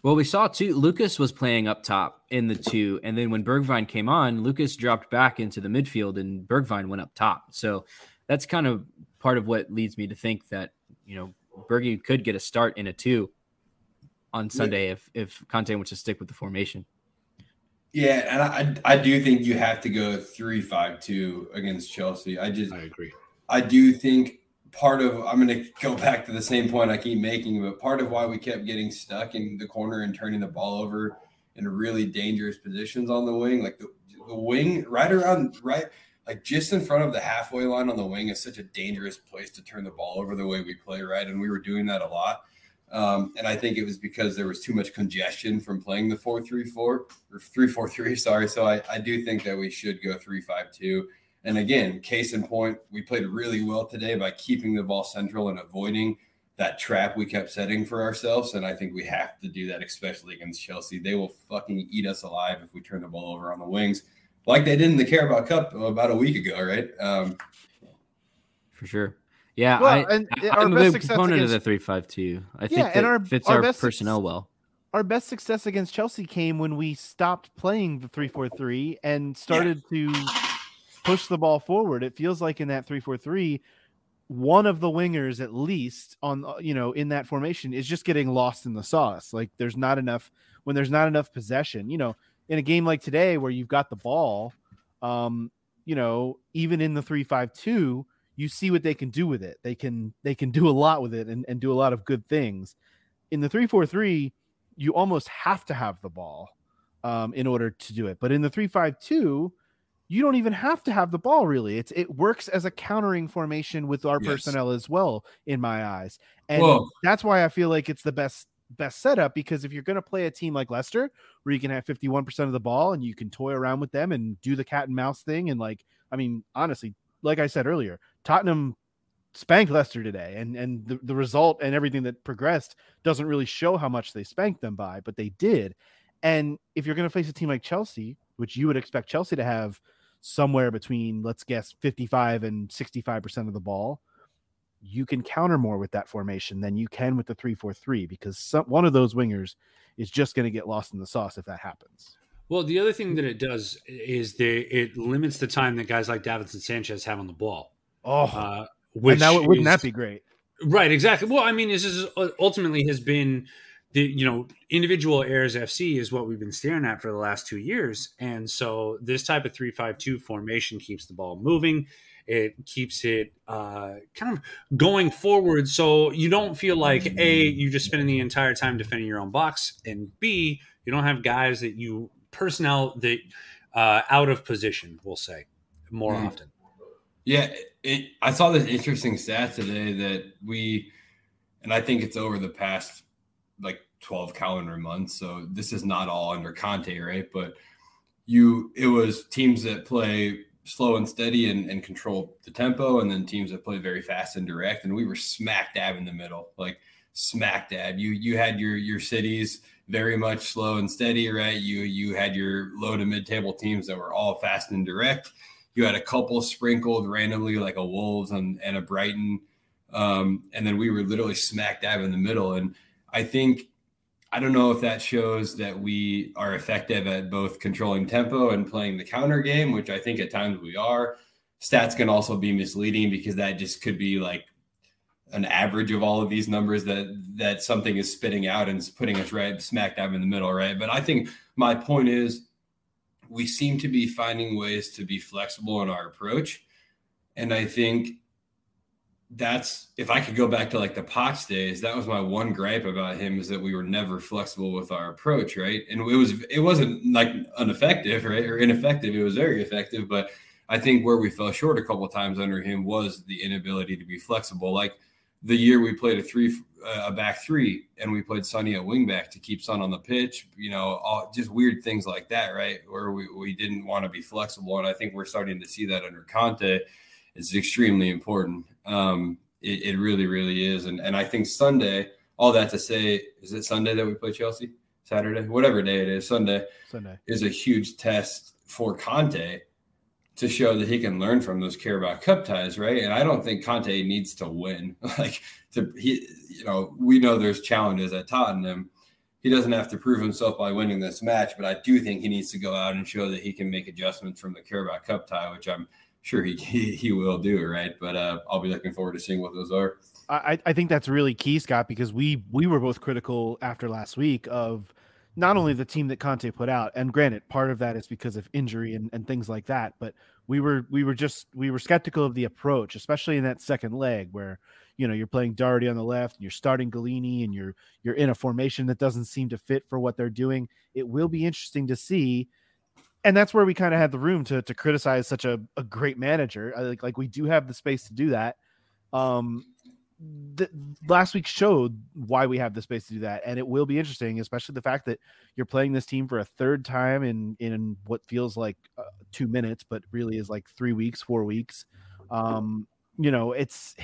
Well, we saw too. Lucas was playing up top in the two, and then when Bergwijn came on, Lucas dropped back into the midfield, and Bergwijn went up top. So that's kind of part of what leads me to think that you know Bergie could get a start in a two on Sunday if if Conte wants to stick with the formation. Yeah, and I I do think you have to go three five two against Chelsea. I just I agree. I do think part of I'm going to go back to the same point I keep making, but part of why we kept getting stuck in the corner and turning the ball over in really dangerous positions on the wing, like the, the wing right around right like just in front of the halfway line on the wing is such a dangerous place to turn the ball over the way we play, right? And we were doing that a lot. Um, and I think it was because there was too much congestion from playing the 4 3 4 or 3 4 3. Sorry. So I, I do think that we should go 3 5 2. And again, case in point, we played really well today by keeping the ball central and avoiding that trap we kept setting for ourselves. And I think we have to do that, especially against Chelsea. They will fucking eat us alive if we turn the ball over on the wings, like they did in the Carabao Cup about a week ago, right? Um, For sure. Yeah, Well, I, and I, our I'm a best big success proponent of the three five two. I Yeah, think and that our- fits our our, best personnel suc- well. Our best success against Chelsea came when we stopped playing the 3 4 3 and started to push the ball forward. It feels like in that 3 4 3, one of the wingers at least on uh, you know in that formation is just getting lost in the sauce. Like there's not enough when there's not enough possession you know in a game like today where you've got the ball um you know even in the 352 you see what they can do with it. They can they can do a lot with it and, and do a lot of good things. In the 343 you almost have to have the ball um, in order to do it. But in the 352 you don't even have to have the ball really it's it works as a countering formation with our Yes. personnel as well in my eyes and Whoa. that's why i feel like it's the best best setup because if you're going to play a team like leicester where you can have 51% of the ball and you can toy around with them and do the cat and mouse thing and like i mean honestly like i said earlier tottenham spanked leicester today and and the, the result and everything that progressed doesn't really show how much they spanked them by but they did and if you're going to face a team like chelsea which you would expect chelsea to have somewhere between let's guess 55 and 65% of the ball you can counter more with that formation than you can with the 343 because some, one of those wingers is just going to get lost in the sauce if that happens Well, the other thing that it does is the it limits the time that guys like Davinson Sanchez have on the ball. oh Uh, which and now wouldn't is- that be great right? Exactly. Well, I mean, this is uh, ultimately has been the you know individual errors FC is what we've been staring at for the last two years, and so this type of three five two formation keeps the ball moving. It keeps it uh, kind of going forward, so you don't feel like a you just spending the entire time defending your own box, and b you don't have guys that you personnel that uh, out of position. We'll say more Mm. often. Yeah, it, I saw this interesting stat today that we, and I think it's over the past like 12 calendar months. So this is not all under Conte, right? But you it was teams that play slow and steady and, and control the tempo, and then teams that play very fast and direct. And we were smack dab in the middle, like smack dab. You you had your your cities very much slow and steady, right? You you had your low to mid table teams that were all fast and direct. You had a couple sprinkled randomly, like a Wolves and, and a Brighton, um, and then we were literally smack dab in the middle. And I think I don't know if that shows that we are effective at both controlling tempo and playing the counter game, which I think at times we are. Stats can also be misleading because that just could be like an average of all of these numbers that that something is spitting out and is putting us right smack dab in the middle, right? But I think my point is we seem to be finding ways to be flexible in our approach. And I think that's if I could go back to like the Poch days, that was my one gripe about him is that we were never flexible with our approach, right? And it was it wasn't like ineffective, right, or ineffective. It was very effective, but I think where we fell short a couple times under him was the inability to be flexible. Like the year we played a three a back three and we played Sonny at wingback to keep Son on the pitch, you know, all just weird things like that, right? Where we, we didn't want to be flexible. And I think we're starting to see that under Conte. It's extremely important. Um, it, it, really, really is. And and I think Sunday, all that to say, is it Sunday that we play Chelsea? Saturday, whatever day it is, Sunday. Sunday is a huge test for Conte to show that he can learn from those Carabao Cup ties, right? And I don't think Conte needs to win. like to he, you know, we know there's challenges at Tottenham. He doesn't have to prove himself by winning this match, but I do think he needs to go out and show that he can make adjustments from the Carabao Cup tie, which I'm sure he he, he will do, right? But uh, I'll be looking forward to seeing what those are. I, I think that's really key, Scott, because we we were both critical after last week of not only the team that Conte put out, and granted, part of that is because of injury and, and things like that, but we were we were just we were skeptical of the approach, especially in that second leg where you know you're playing Doherty on the left and you're starting Gollini and you're you're in a formation that doesn't seem to fit for what they're doing. It will be interesting to see. And that's where we kind of had the room to to criticize such a, a great manager. Like like we do have the space to do that. Um the, last week showed why we have the space to do that, and it will be interesting, especially the fact that you're playing this team for a third time in in what feels like uh, two minutes, but really is like three weeks, four weeks. Um, you know, it's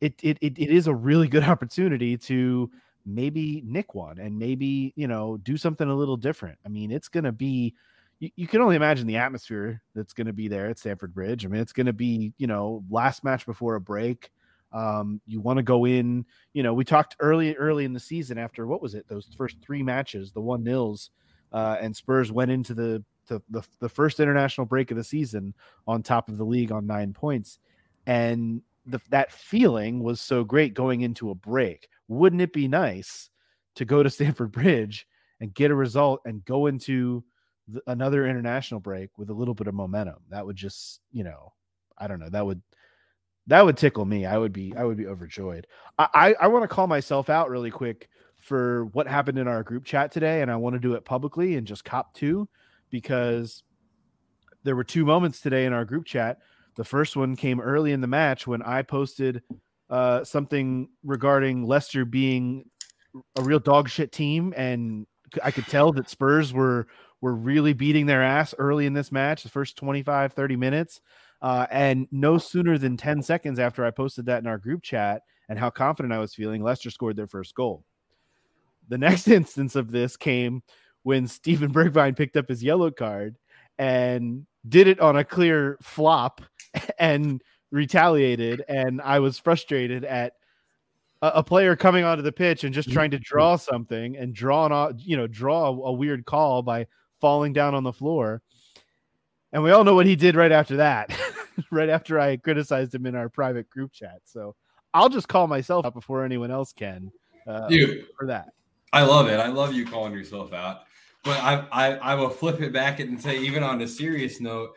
it, it it it is a really good opportunity to maybe nick one and maybe you know do something a little different. I mean, it's gonna be you, you can only imagine the atmosphere that's going to be there at Stamford Bridge. I mean, it's going to be, you know, last match before a break. Um, you want to go in, you know, we talked early, early in the season after what was it, those first three matches, the one nils, uh, and Spurs went into the, the, the the first international break of the season on top of the league on nine points, and the, that feeling was so great going into a break. Wouldn't it be nice to go to Stamford Bridge and get a result and go into the, another international break with a little bit of momentum? That would just, you know, I don't know, that would that would tickle me. I would be I would be overjoyed. I I, I want to call myself out really quick for what happened in our group chat today, and I want to do it publicly and just cop two because there were two moments today in our group chat. The first one came early in the match when I posted uh, something regarding Leicester being a real dog shit team, and I could tell that Spurs were were really beating their ass early in this match, the first 25, 30 minutes. Uh, and no sooner than 10 seconds after I posted that in our group chat and how confident I was feeling, Leicester scored their first goal. The next instance of this came when Steven Bergwijn picked up his yellow card and did it on a clear flop and retaliated. And I was frustrated at a, a player coming onto the pitch and just trying to draw something and draw an, you know, draw a, a weird call by falling down on the floor. And we all know what he did right after that, right after I criticized him in our private group chat. So I'll just call myself out before anyone else can. Uh, Dude, for that. I love it. I love you calling yourself out. But I, I, I will flip it back and say, even on a serious note,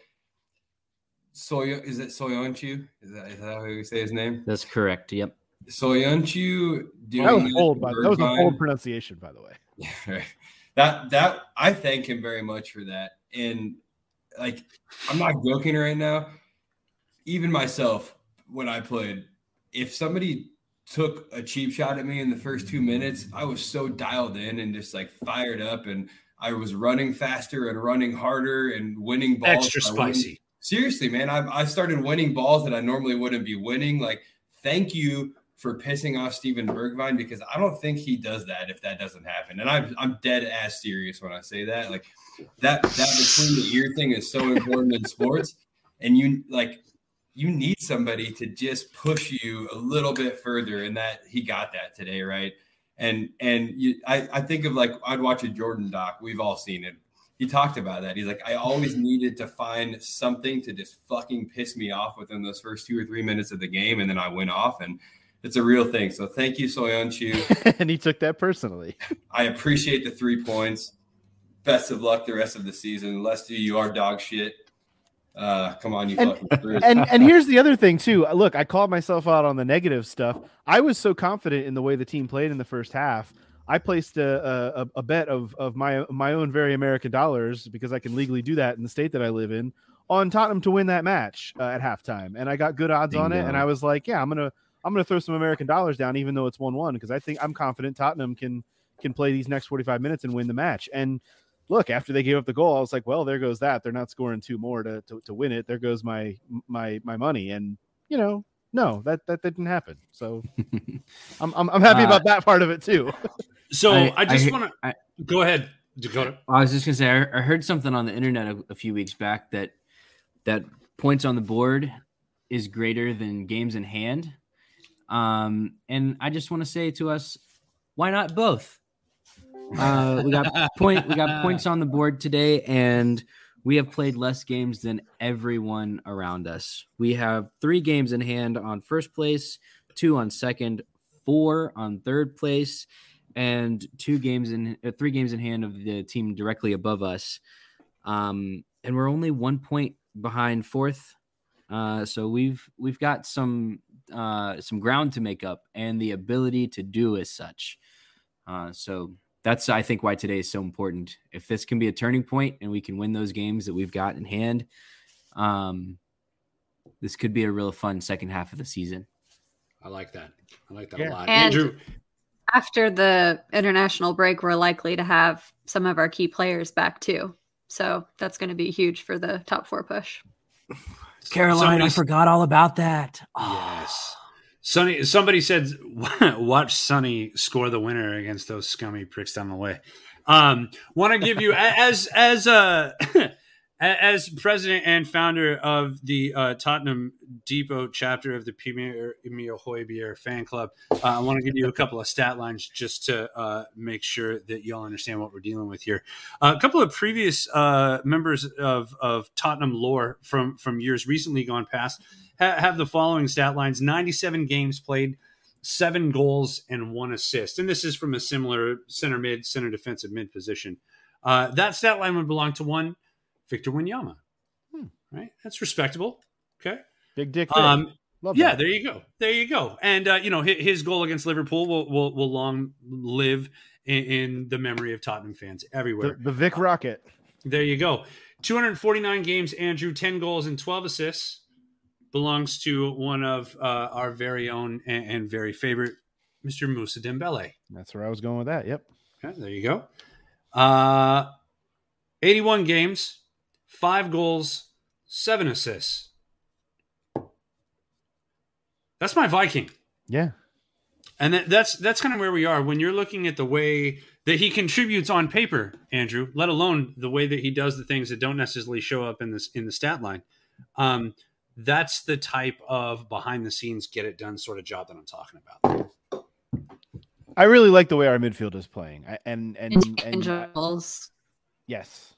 Soy is it Soyuncu? Is that, is that how you say his name? That's correct. Yep. Soyuncu doing that was bold, by, that was a bold pronunciation, by the way. that that I thank him very much for that. And like I'm not joking right now. Even myself, when I played, if somebody took a cheap shot at me in the first two minutes, I was so dialed in and just like fired up, and I was running faster and running harder and winning balls. Extra spicy. Seriously, man, I, I started winning balls that I normally wouldn't be winning. Like, thank you for pissing off Steven Bergwijn because I don't think he does that if that doesn't happen. And I'm I'm dead ass serious when I say that. Like that that between the ear thing is so important in sports. And you like you need somebody to just push you a little bit further, and that he got that today, right? And and you, I I think of like I'd watch a Jordan doc. We've all seen it. He talked about that. He's like, I always needed to find something to just fucking piss me off within those first two or three minutes of the game, and then I went off, and it's a real thing. So thank you, Soyeonchu. and he took that personally. I appreciate the three points. Best of luck the rest of the season. Leslie, you are dog shit. Uh, come on, you And- fucking and and here's the other thing too. Look, I called myself out on the negative stuff. I was so confident in the way the team played in the first half. I placed a, a, a bet of of my my own very American dollars because I can legally do that in the state that I live in on Tottenham to win that match uh, at halftime, and I got good odds on it. And I was like, yeah, I'm gonna I'm gonna throw some American dollars down, even though it's one one, because I think I'm confident Tottenham can can play these next 45 minutes and win the match. And look, after they gave up the goal, I was like, well, there goes that. They're not scoring two more to, to, to win it. There goes my my my money. And you know, no, that that didn't happen. So I'm I'm, I'm happy Uh, about that part of it too. So I, I- just want to go ahead, Dakota. I was just gonna say I, I heard something on the internet a, a few weeks back that that points on the board is greater than games in hand. Um, and I just want to say to us, why not both? Uh, we got point we got points on the board today, and we have played less games than everyone around us. We have three games in hand on first place, two on second, four on third place, and two games in uh, three games in hand of the team directly above us. Um, and we're only one point behind fourth. Uh, so we've we've got some uh, some ground to make up and the ability to do as such. Uh, so that's I think why today is so important. If this can be a turning point and we can win those games that we've got in hand, um, this could be a real fun second half of the season. I like that. I like that Yeah. a lot. And- Andrew, After the international break, we're likely to have some of our key players back too. So that's going to be huge for the top four push. Caroline, I forgot all about that. yes. Sonny, somebody said, watch Sonny score the winner against those scummy pricks down the way. Um, want to give you as as uh as president and founder of the uh, Tottenham Depot chapter of the Premier Emil Højbjerg fan club. Uh, I want to give you a couple of stat lines just to uh, make sure that y'all understand what we're dealing with here. a couple of previous uh, members of, of Tottenham lore from from years recently gone past ha- have the following stat lines: ninety-seven games played. Seven goals and one assist, and this is from a similar center mid, center defensive mid position. Uh, that stat line would belong to one Victor Wanyama. Hmm. Right, that's respectable. Okay. Big dick. Um, Love yeah, that. there you go. There you go. And uh, you know, his, his goal against Liverpool will will, will long live in, in the memory of Tottenham fans everywhere. the, the Vic Rocket. There you go. 249 games, Andrew, 10 goals and 12 assists. Belongs to one of uh, our very own and, and very favorite, Mr. Mousa Dembele. That's where I was going with that. Yep. Okay, there you go. Uh, 81 games, five goals, seven assists. That's my Viking. Yeah. And that, that's that's kind of where we are when you're looking at the way that he contributes on paper, Andrew. Let alone the way that he does the things that don't necessarily show up in this in the stat line. Um, that's the type of behind the scenes get it done sort of job that I'm talking about. I really like the way our midfield is playing. I, and and, and I- Intangibles. yes,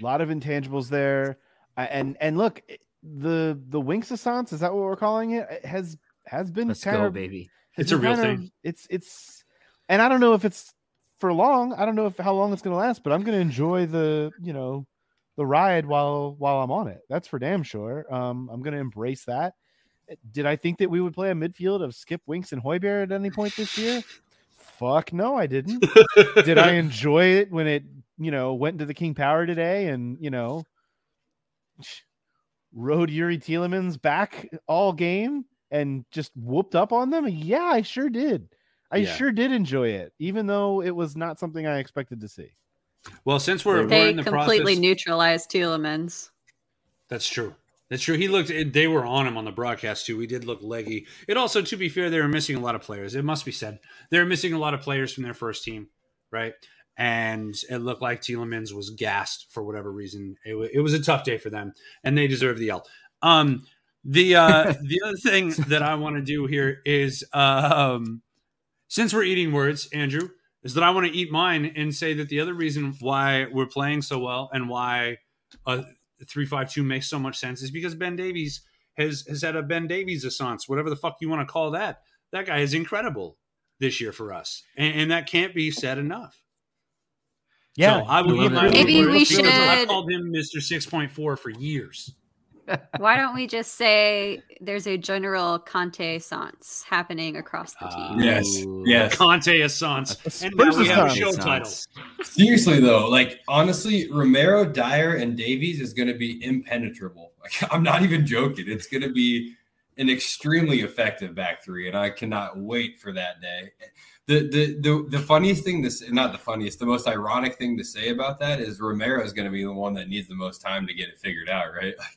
a lot of intangibles there. I, and and look, the the Winks Assance, is that what we're calling it? It has has been Let's kind go, of baby. It's a real kind of- thing. it's it's, and I don't know if it's for long. I don't know if how long it's going to last, but I'm going to enjoy the you know the ride while while I'm on it. That's for damn sure. Um, I'm going to embrace that. Did I think that we would play a midfield of Skipp Winks and Højbjerg at any point this year? Fuck no, I didn't. Did I enjoy it when it you know went into the King Power today and you know rode Youri Tielemans back all game? and just whooped up on them? Yeah, I sure did. I Yeah. sure did enjoy it, even though it was not something I expected to see. Well, since we're, we're in the completely process, neutralized Tielemans. That's true. That's true. He looked. They were on him on the broadcast too. He did look leggy. It also, to be fair, they were missing a lot of players. It must be said they were missing a lot of players from their first team, right? And it looked like Tielemans was gassed for whatever reason. It, wa- it was a tough day for them, and they deserve the L. Um, the uh, the other thing that I want to do here is, um, since we're eating words, Andrew, is that I want to eat mine and say that the other reason why we're playing so well and why uh, three five two makes so much sense is because Ben Davies has has had a Ben Davies assance, whatever the fuck you want to call that. That guy is incredible this year for us, and, and that can't be said enough. Yeah, so I will love my. Maybe we should. I should- called him Mister Six Point Four for years. Why don't we just say there's a general Conte sans happening across the team? Uh, yes, yes. Conte assance, A and now we have a assance. show Sounds- title. Seriously though, like honestly, Romero, Dier, and Davies is going to be impenetrable. Like I'm not even joking. It's going to be an extremely effective back three, and I cannot wait for that day. The the the, the funniest thing to say, not the funniest, the most ironic thing to say about that is Romero is going to be the one that needs the most time to get it figured out, right? Like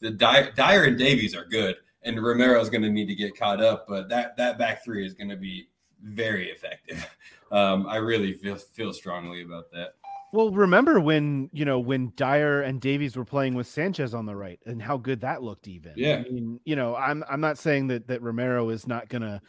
the Dier, Dier and Davies are good, and Romero is going to need to get caught up, but that that back three is going to be very effective. Um, I really feel feel strongly about that. Well, remember when you know when Dier and Davies were playing with Sanchez on the right, and how good that looked. Even Yeah. I mean, you know, I'm I'm not saying that that Romero is not gonna,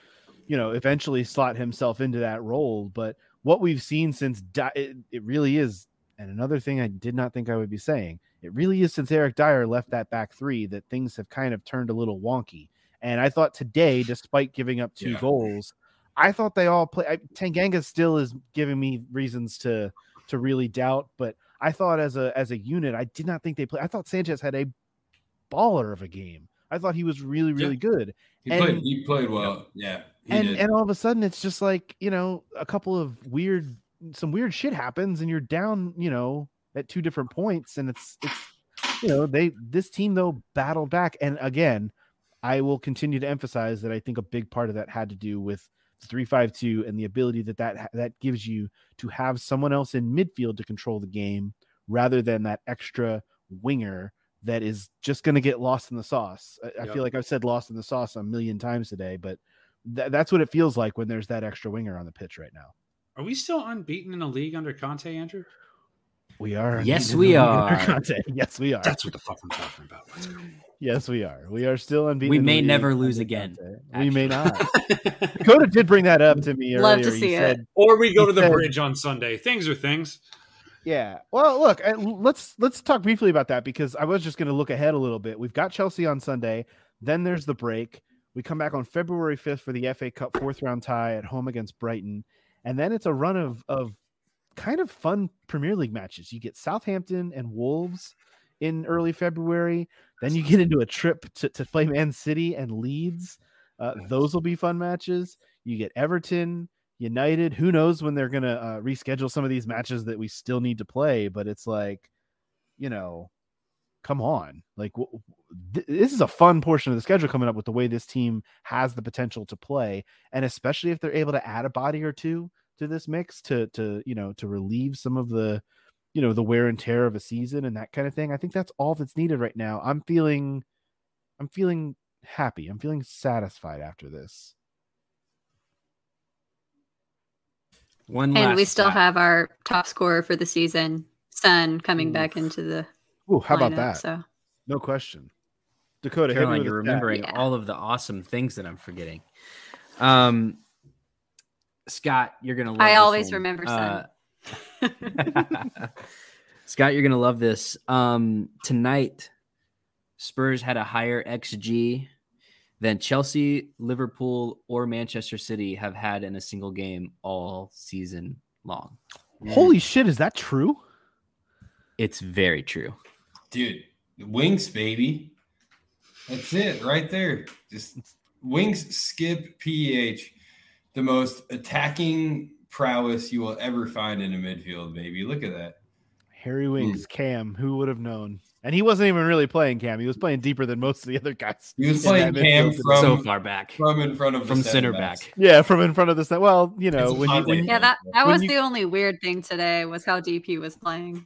you know, eventually slot himself into that role, but what we've seen since Di- it, it really is, and another thing I did not think I would be saying, it really is since Eric Dier left that back three that things have kind of turned a little wonky. And I thought today, despite giving up two Yeah. goals, I thought they all play. I, Tanganga still is giving me reasons to to really doubt, but I thought as a as a unit, I did not think they played. I thought Sanchez had a baller of a game. I thought he was really really good. He And- played. He played well. Yeah. And did. and all of a sudden it's just like you know a couple of weird some weird shit happens and you're down you know at two different points and it's it's you know they this team though battled back and again i will continue to emphasize that i think a big part of that had to do with the 352 and the ability that that that gives you to have someone else in midfield to control the game rather than that extra winger that is just going to get lost in the sauce I, I feel like i've said lost in the sauce a million times today but Th- that's what it feels like when there's that extra winger on the pitch right now. Are we still unbeaten in the league under Conte, Andrew? We are. Yes, we in the league under are. Conte. Yes, we are. That's what the fuck I'm talking about. Let's go. Yes, we are. We are still unbeaten. We in the may never lose again, We may not. Dakota did bring that up to me Love earlier. to He see it. said, or we go to the said- bridge on Sunday. Things are things. Yeah. Well, look, uh, let's let's talk briefly about that because I was just going to look ahead a little bit. We've got Chelsea on Sunday, then there's the break. We come back on February 5th for the FA Cup fourth round tie at home against Brighton, and then it's a run of of kind of fun Premier League matches. You get Southampton and Wolves in early February. Then you get into a trip to, to play Man City and Leeds. Uh, those will be fun matches. You get Everton, United. Who knows when they're going to uh, reschedule some of these matches that we still need to play? But it's like, you know, come on. Like, w- th- this is a fun portion of the schedule coming up with the way this team has the potential to play. And especially if they're able to add a body or two to this mix to, to, you know, to relieve some of the, you know, the wear and tear of a season and that kind of thing. I think that's all that's needed right now. I'm feeling, I'm feeling happy. I'm feeling satisfied after this. One And we still stat. have our top scorer for the season, Son, coming back into the Ooh, how about that? So No question. Dakota, hit Caroline, you're remembering Yeah. all of the awesome things that I'm forgetting. Um, Scott, you're gonna. Love I this always one. remember Uh, Son. Scott, you're gonna love this. Um, tonight, Spurs had a higher xG than Chelsea, Liverpool, or Manchester City have had in a single game all season long. Holy shit, is that true? It's very true. Dude, Winks, baby. That's it right there. Just Winks, Skipp, PH. The most attacking prowess you will ever find in a midfield, baby. Look at that. Harry hmm. Winks, Cam. Who would have known? And he wasn't even really playing Cam. He was playing deeper than most of the other guys. He was playing Cam from so far back from in front of the from center backs. back. Yeah, from in front of the set. Well, you know, when you, when Yeah, that that was you- the only weird thing today was how deep he was playing.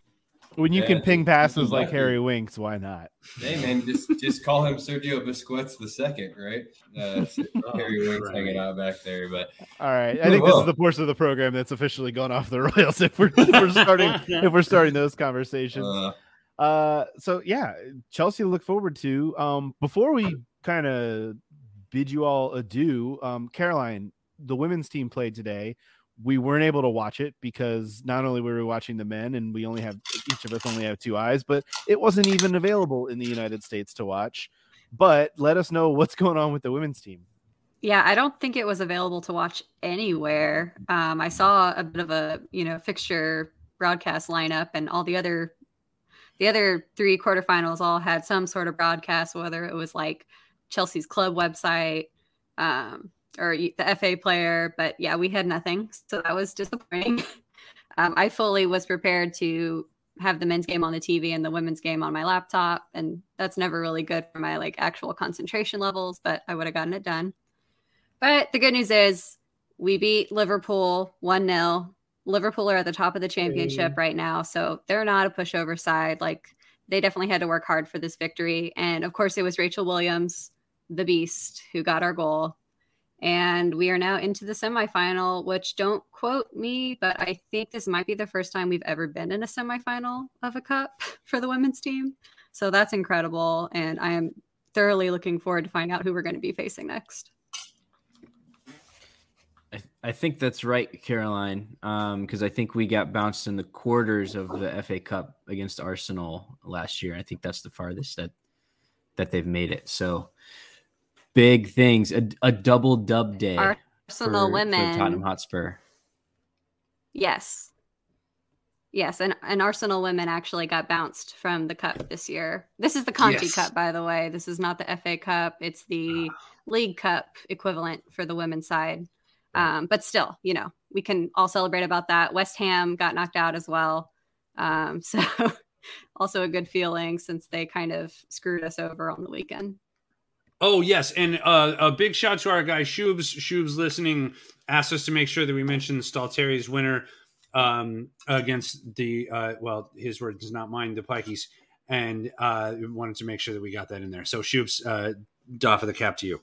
When you Yeah, can ping passes like. Harry Winks, why not? Hey man, just just call him Sergio Busquets the second, right? Uh, Harry Winks right. hanging out back there, but All right, I think this is the portion of the program that's officially gone off the rails. If we're, if we're starting, if we're starting those conversations, uh, Uh, so yeah, Chelsea look forward to. Um, before we kind of bid you all adieu, um, Caroline, the women's team played today. We weren't able to watch it because not only were we watching the men, and we only have each of us only have two eyes, but it wasn't even available in the United States to watch. But let us know what's going on with the women's team. Yeah, I don't think it was available to watch anywhere. Um, I saw a bit of a you know fixture broadcast lineup, and all the other the other three quarterfinals all had some sort of broadcast, whether it was like Chelsea's club website um, or the FA player. But yeah, we had nothing, so that was disappointing. um, I fully was prepared to have the men's game on the TV and the women's game on my laptop, and that's never really good for my like actual concentration levels. But I would have gotten it done. But the good news is we beat Liverpool 1 0. Liverpool are at the top of the championship right now. So they're not a pushover side. Like they definitely had to work hard for this victory. And of course, it was Rachel Williams, the beast, who got our goal. And we are now into the semifinal, which don't quote me, but I think this might be the first time we've ever been in a semifinal of a cup for the women's team. So that's incredible. And I am thoroughly looking forward to find out who we're going to be facing next. I, I think that's right, Caroline. Um, because I think we got bounced in the quarters of the FA Cup against Arsenal last year. I think that's the farthest that that they've made it. So big things. A, a double dub day. Arsenal for- for women. Tottenham Hotspur. Yes. Yes, and, and Arsenal women actually got bounced from the cup this year. This is the Conti Yes. Cup, by the way. This is not the FA Cup. It's the League Cup equivalent for the women's side. Um, but still, you know, we can all celebrate about that. West Ham got knocked out as well. Um, so also a good feeling since they kind of screwed us over on the weekend. Oh yes, and uh, a big shout to our guy Shubes. Shubes listening asked us to make sure that we mentioned Stalteri's winner um, against the uh, well, his word words not mine, the Pikeys, and uh, wanted to make sure that we got that in there. So Shubes, uh, doff of the cap to you.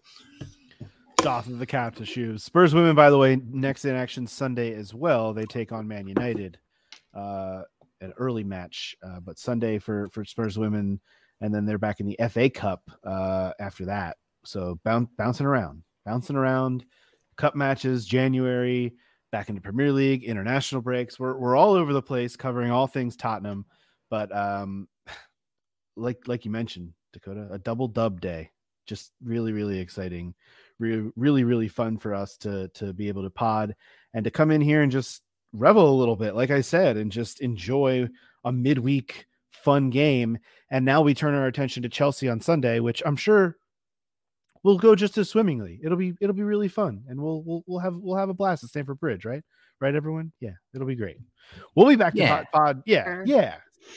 Doff of the cap to Shubes. Spurs women, by the way, next in action Sunday as well. They take on Man United, uh, an early match, uh, but Sunday for for Spurs women, and then they're back in the FA Cup uh, after that. So boun- bouncing around, bouncing around, cup matches, January, back into Premier League, international breaks. We're we're all over the place, covering all things Tottenham. But um, like like you mentioned, Dakota, a double dub day, just really really exciting re- really really fun for us to to be able to pod and to come in here and just revel a little bit like i said and just enjoy a midweek fun game and now we turn our attention to chelsea on sunday which i'm sure will go just as swimmingly. It'll be it'll be really fun and we'll we'll, we'll have we'll have a blast at stamford bridge right? Right everyone? Yeah it'll be great. We'll be back to Yeah. pod, pod. Yeah Sure. yeah.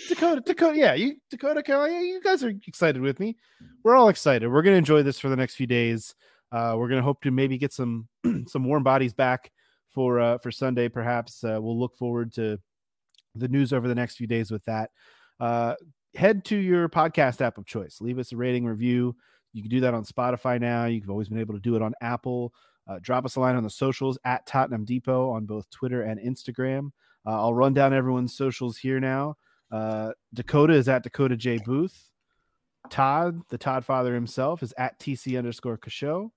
Dakota dakota yeah you dakota yeah, you guys are excited with me. We're all excited. We're gonna enjoy this for the next few days. Uh, we're going to hope to maybe get some some warm bodies back for uh, for Sunday. Perhaps. Uh, we'll look forward to the news over the next few days with that. Uh, head to your podcast app of choice. Leave us a rating review. You can do that on Spotify now. You've always been able to do it on Apple. Uh, drop us a line on the socials at Tottenham Depot on both Twitter and Instagram. Uh, I'll run down everyone's socials here now. Uh, Dakota is at Dakota J Booth. Todd, the Todd father himself, is at TC underscore Kasho.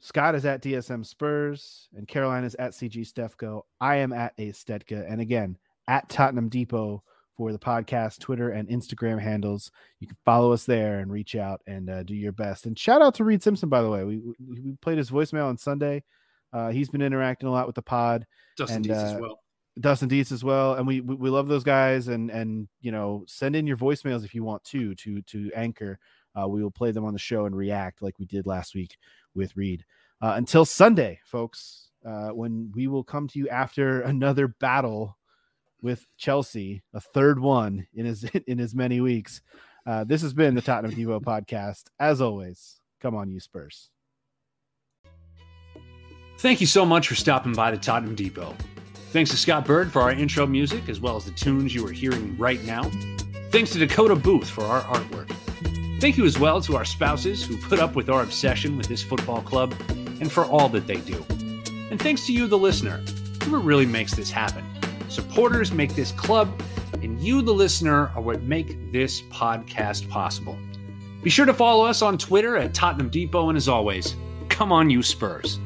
Scott is at DSM Spurs, and Caroline is at CG Stefko. I am at A Stetka, and again at Tottenham Depot for the podcast, Twitter, and Instagram handles. You can follow us there and reach out and uh, do your best. And shout out to Reed Simpson, by the way. We we, we played his voicemail on Sunday. Uh, he's been interacting a lot with the pod. Dustin And, Dietz as uh, well. Dustin Dietz as well, and we, we we love those guys. And and you know, send in your voicemails if you want to to to Anchor. Uh, we will play them on the show and react like we did last week with Reed. Uh, until Sunday, folks, uh, when we will come to you after another battle with Chelsea, a third one in as in as many weeks. Uh, this has been the Tottenham Depot podcast. As always, come on, you Spurs. Thank you so much for stopping by the Tottenham Depot. Thanks to Scott Bird for our intro music, as well as the tunes you are hearing right now. Thanks to Dakota Booth for our artwork. Thank you as well to our spouses who put up with our obsession with this football club and for all that they do. And thanks to you, the listener, who really makes this happen. Supporters make this club, and you, the listener, are what make this podcast possible. Be sure to follow us on Twitter at Tottenham Depot, and as always, come on, you Spurs.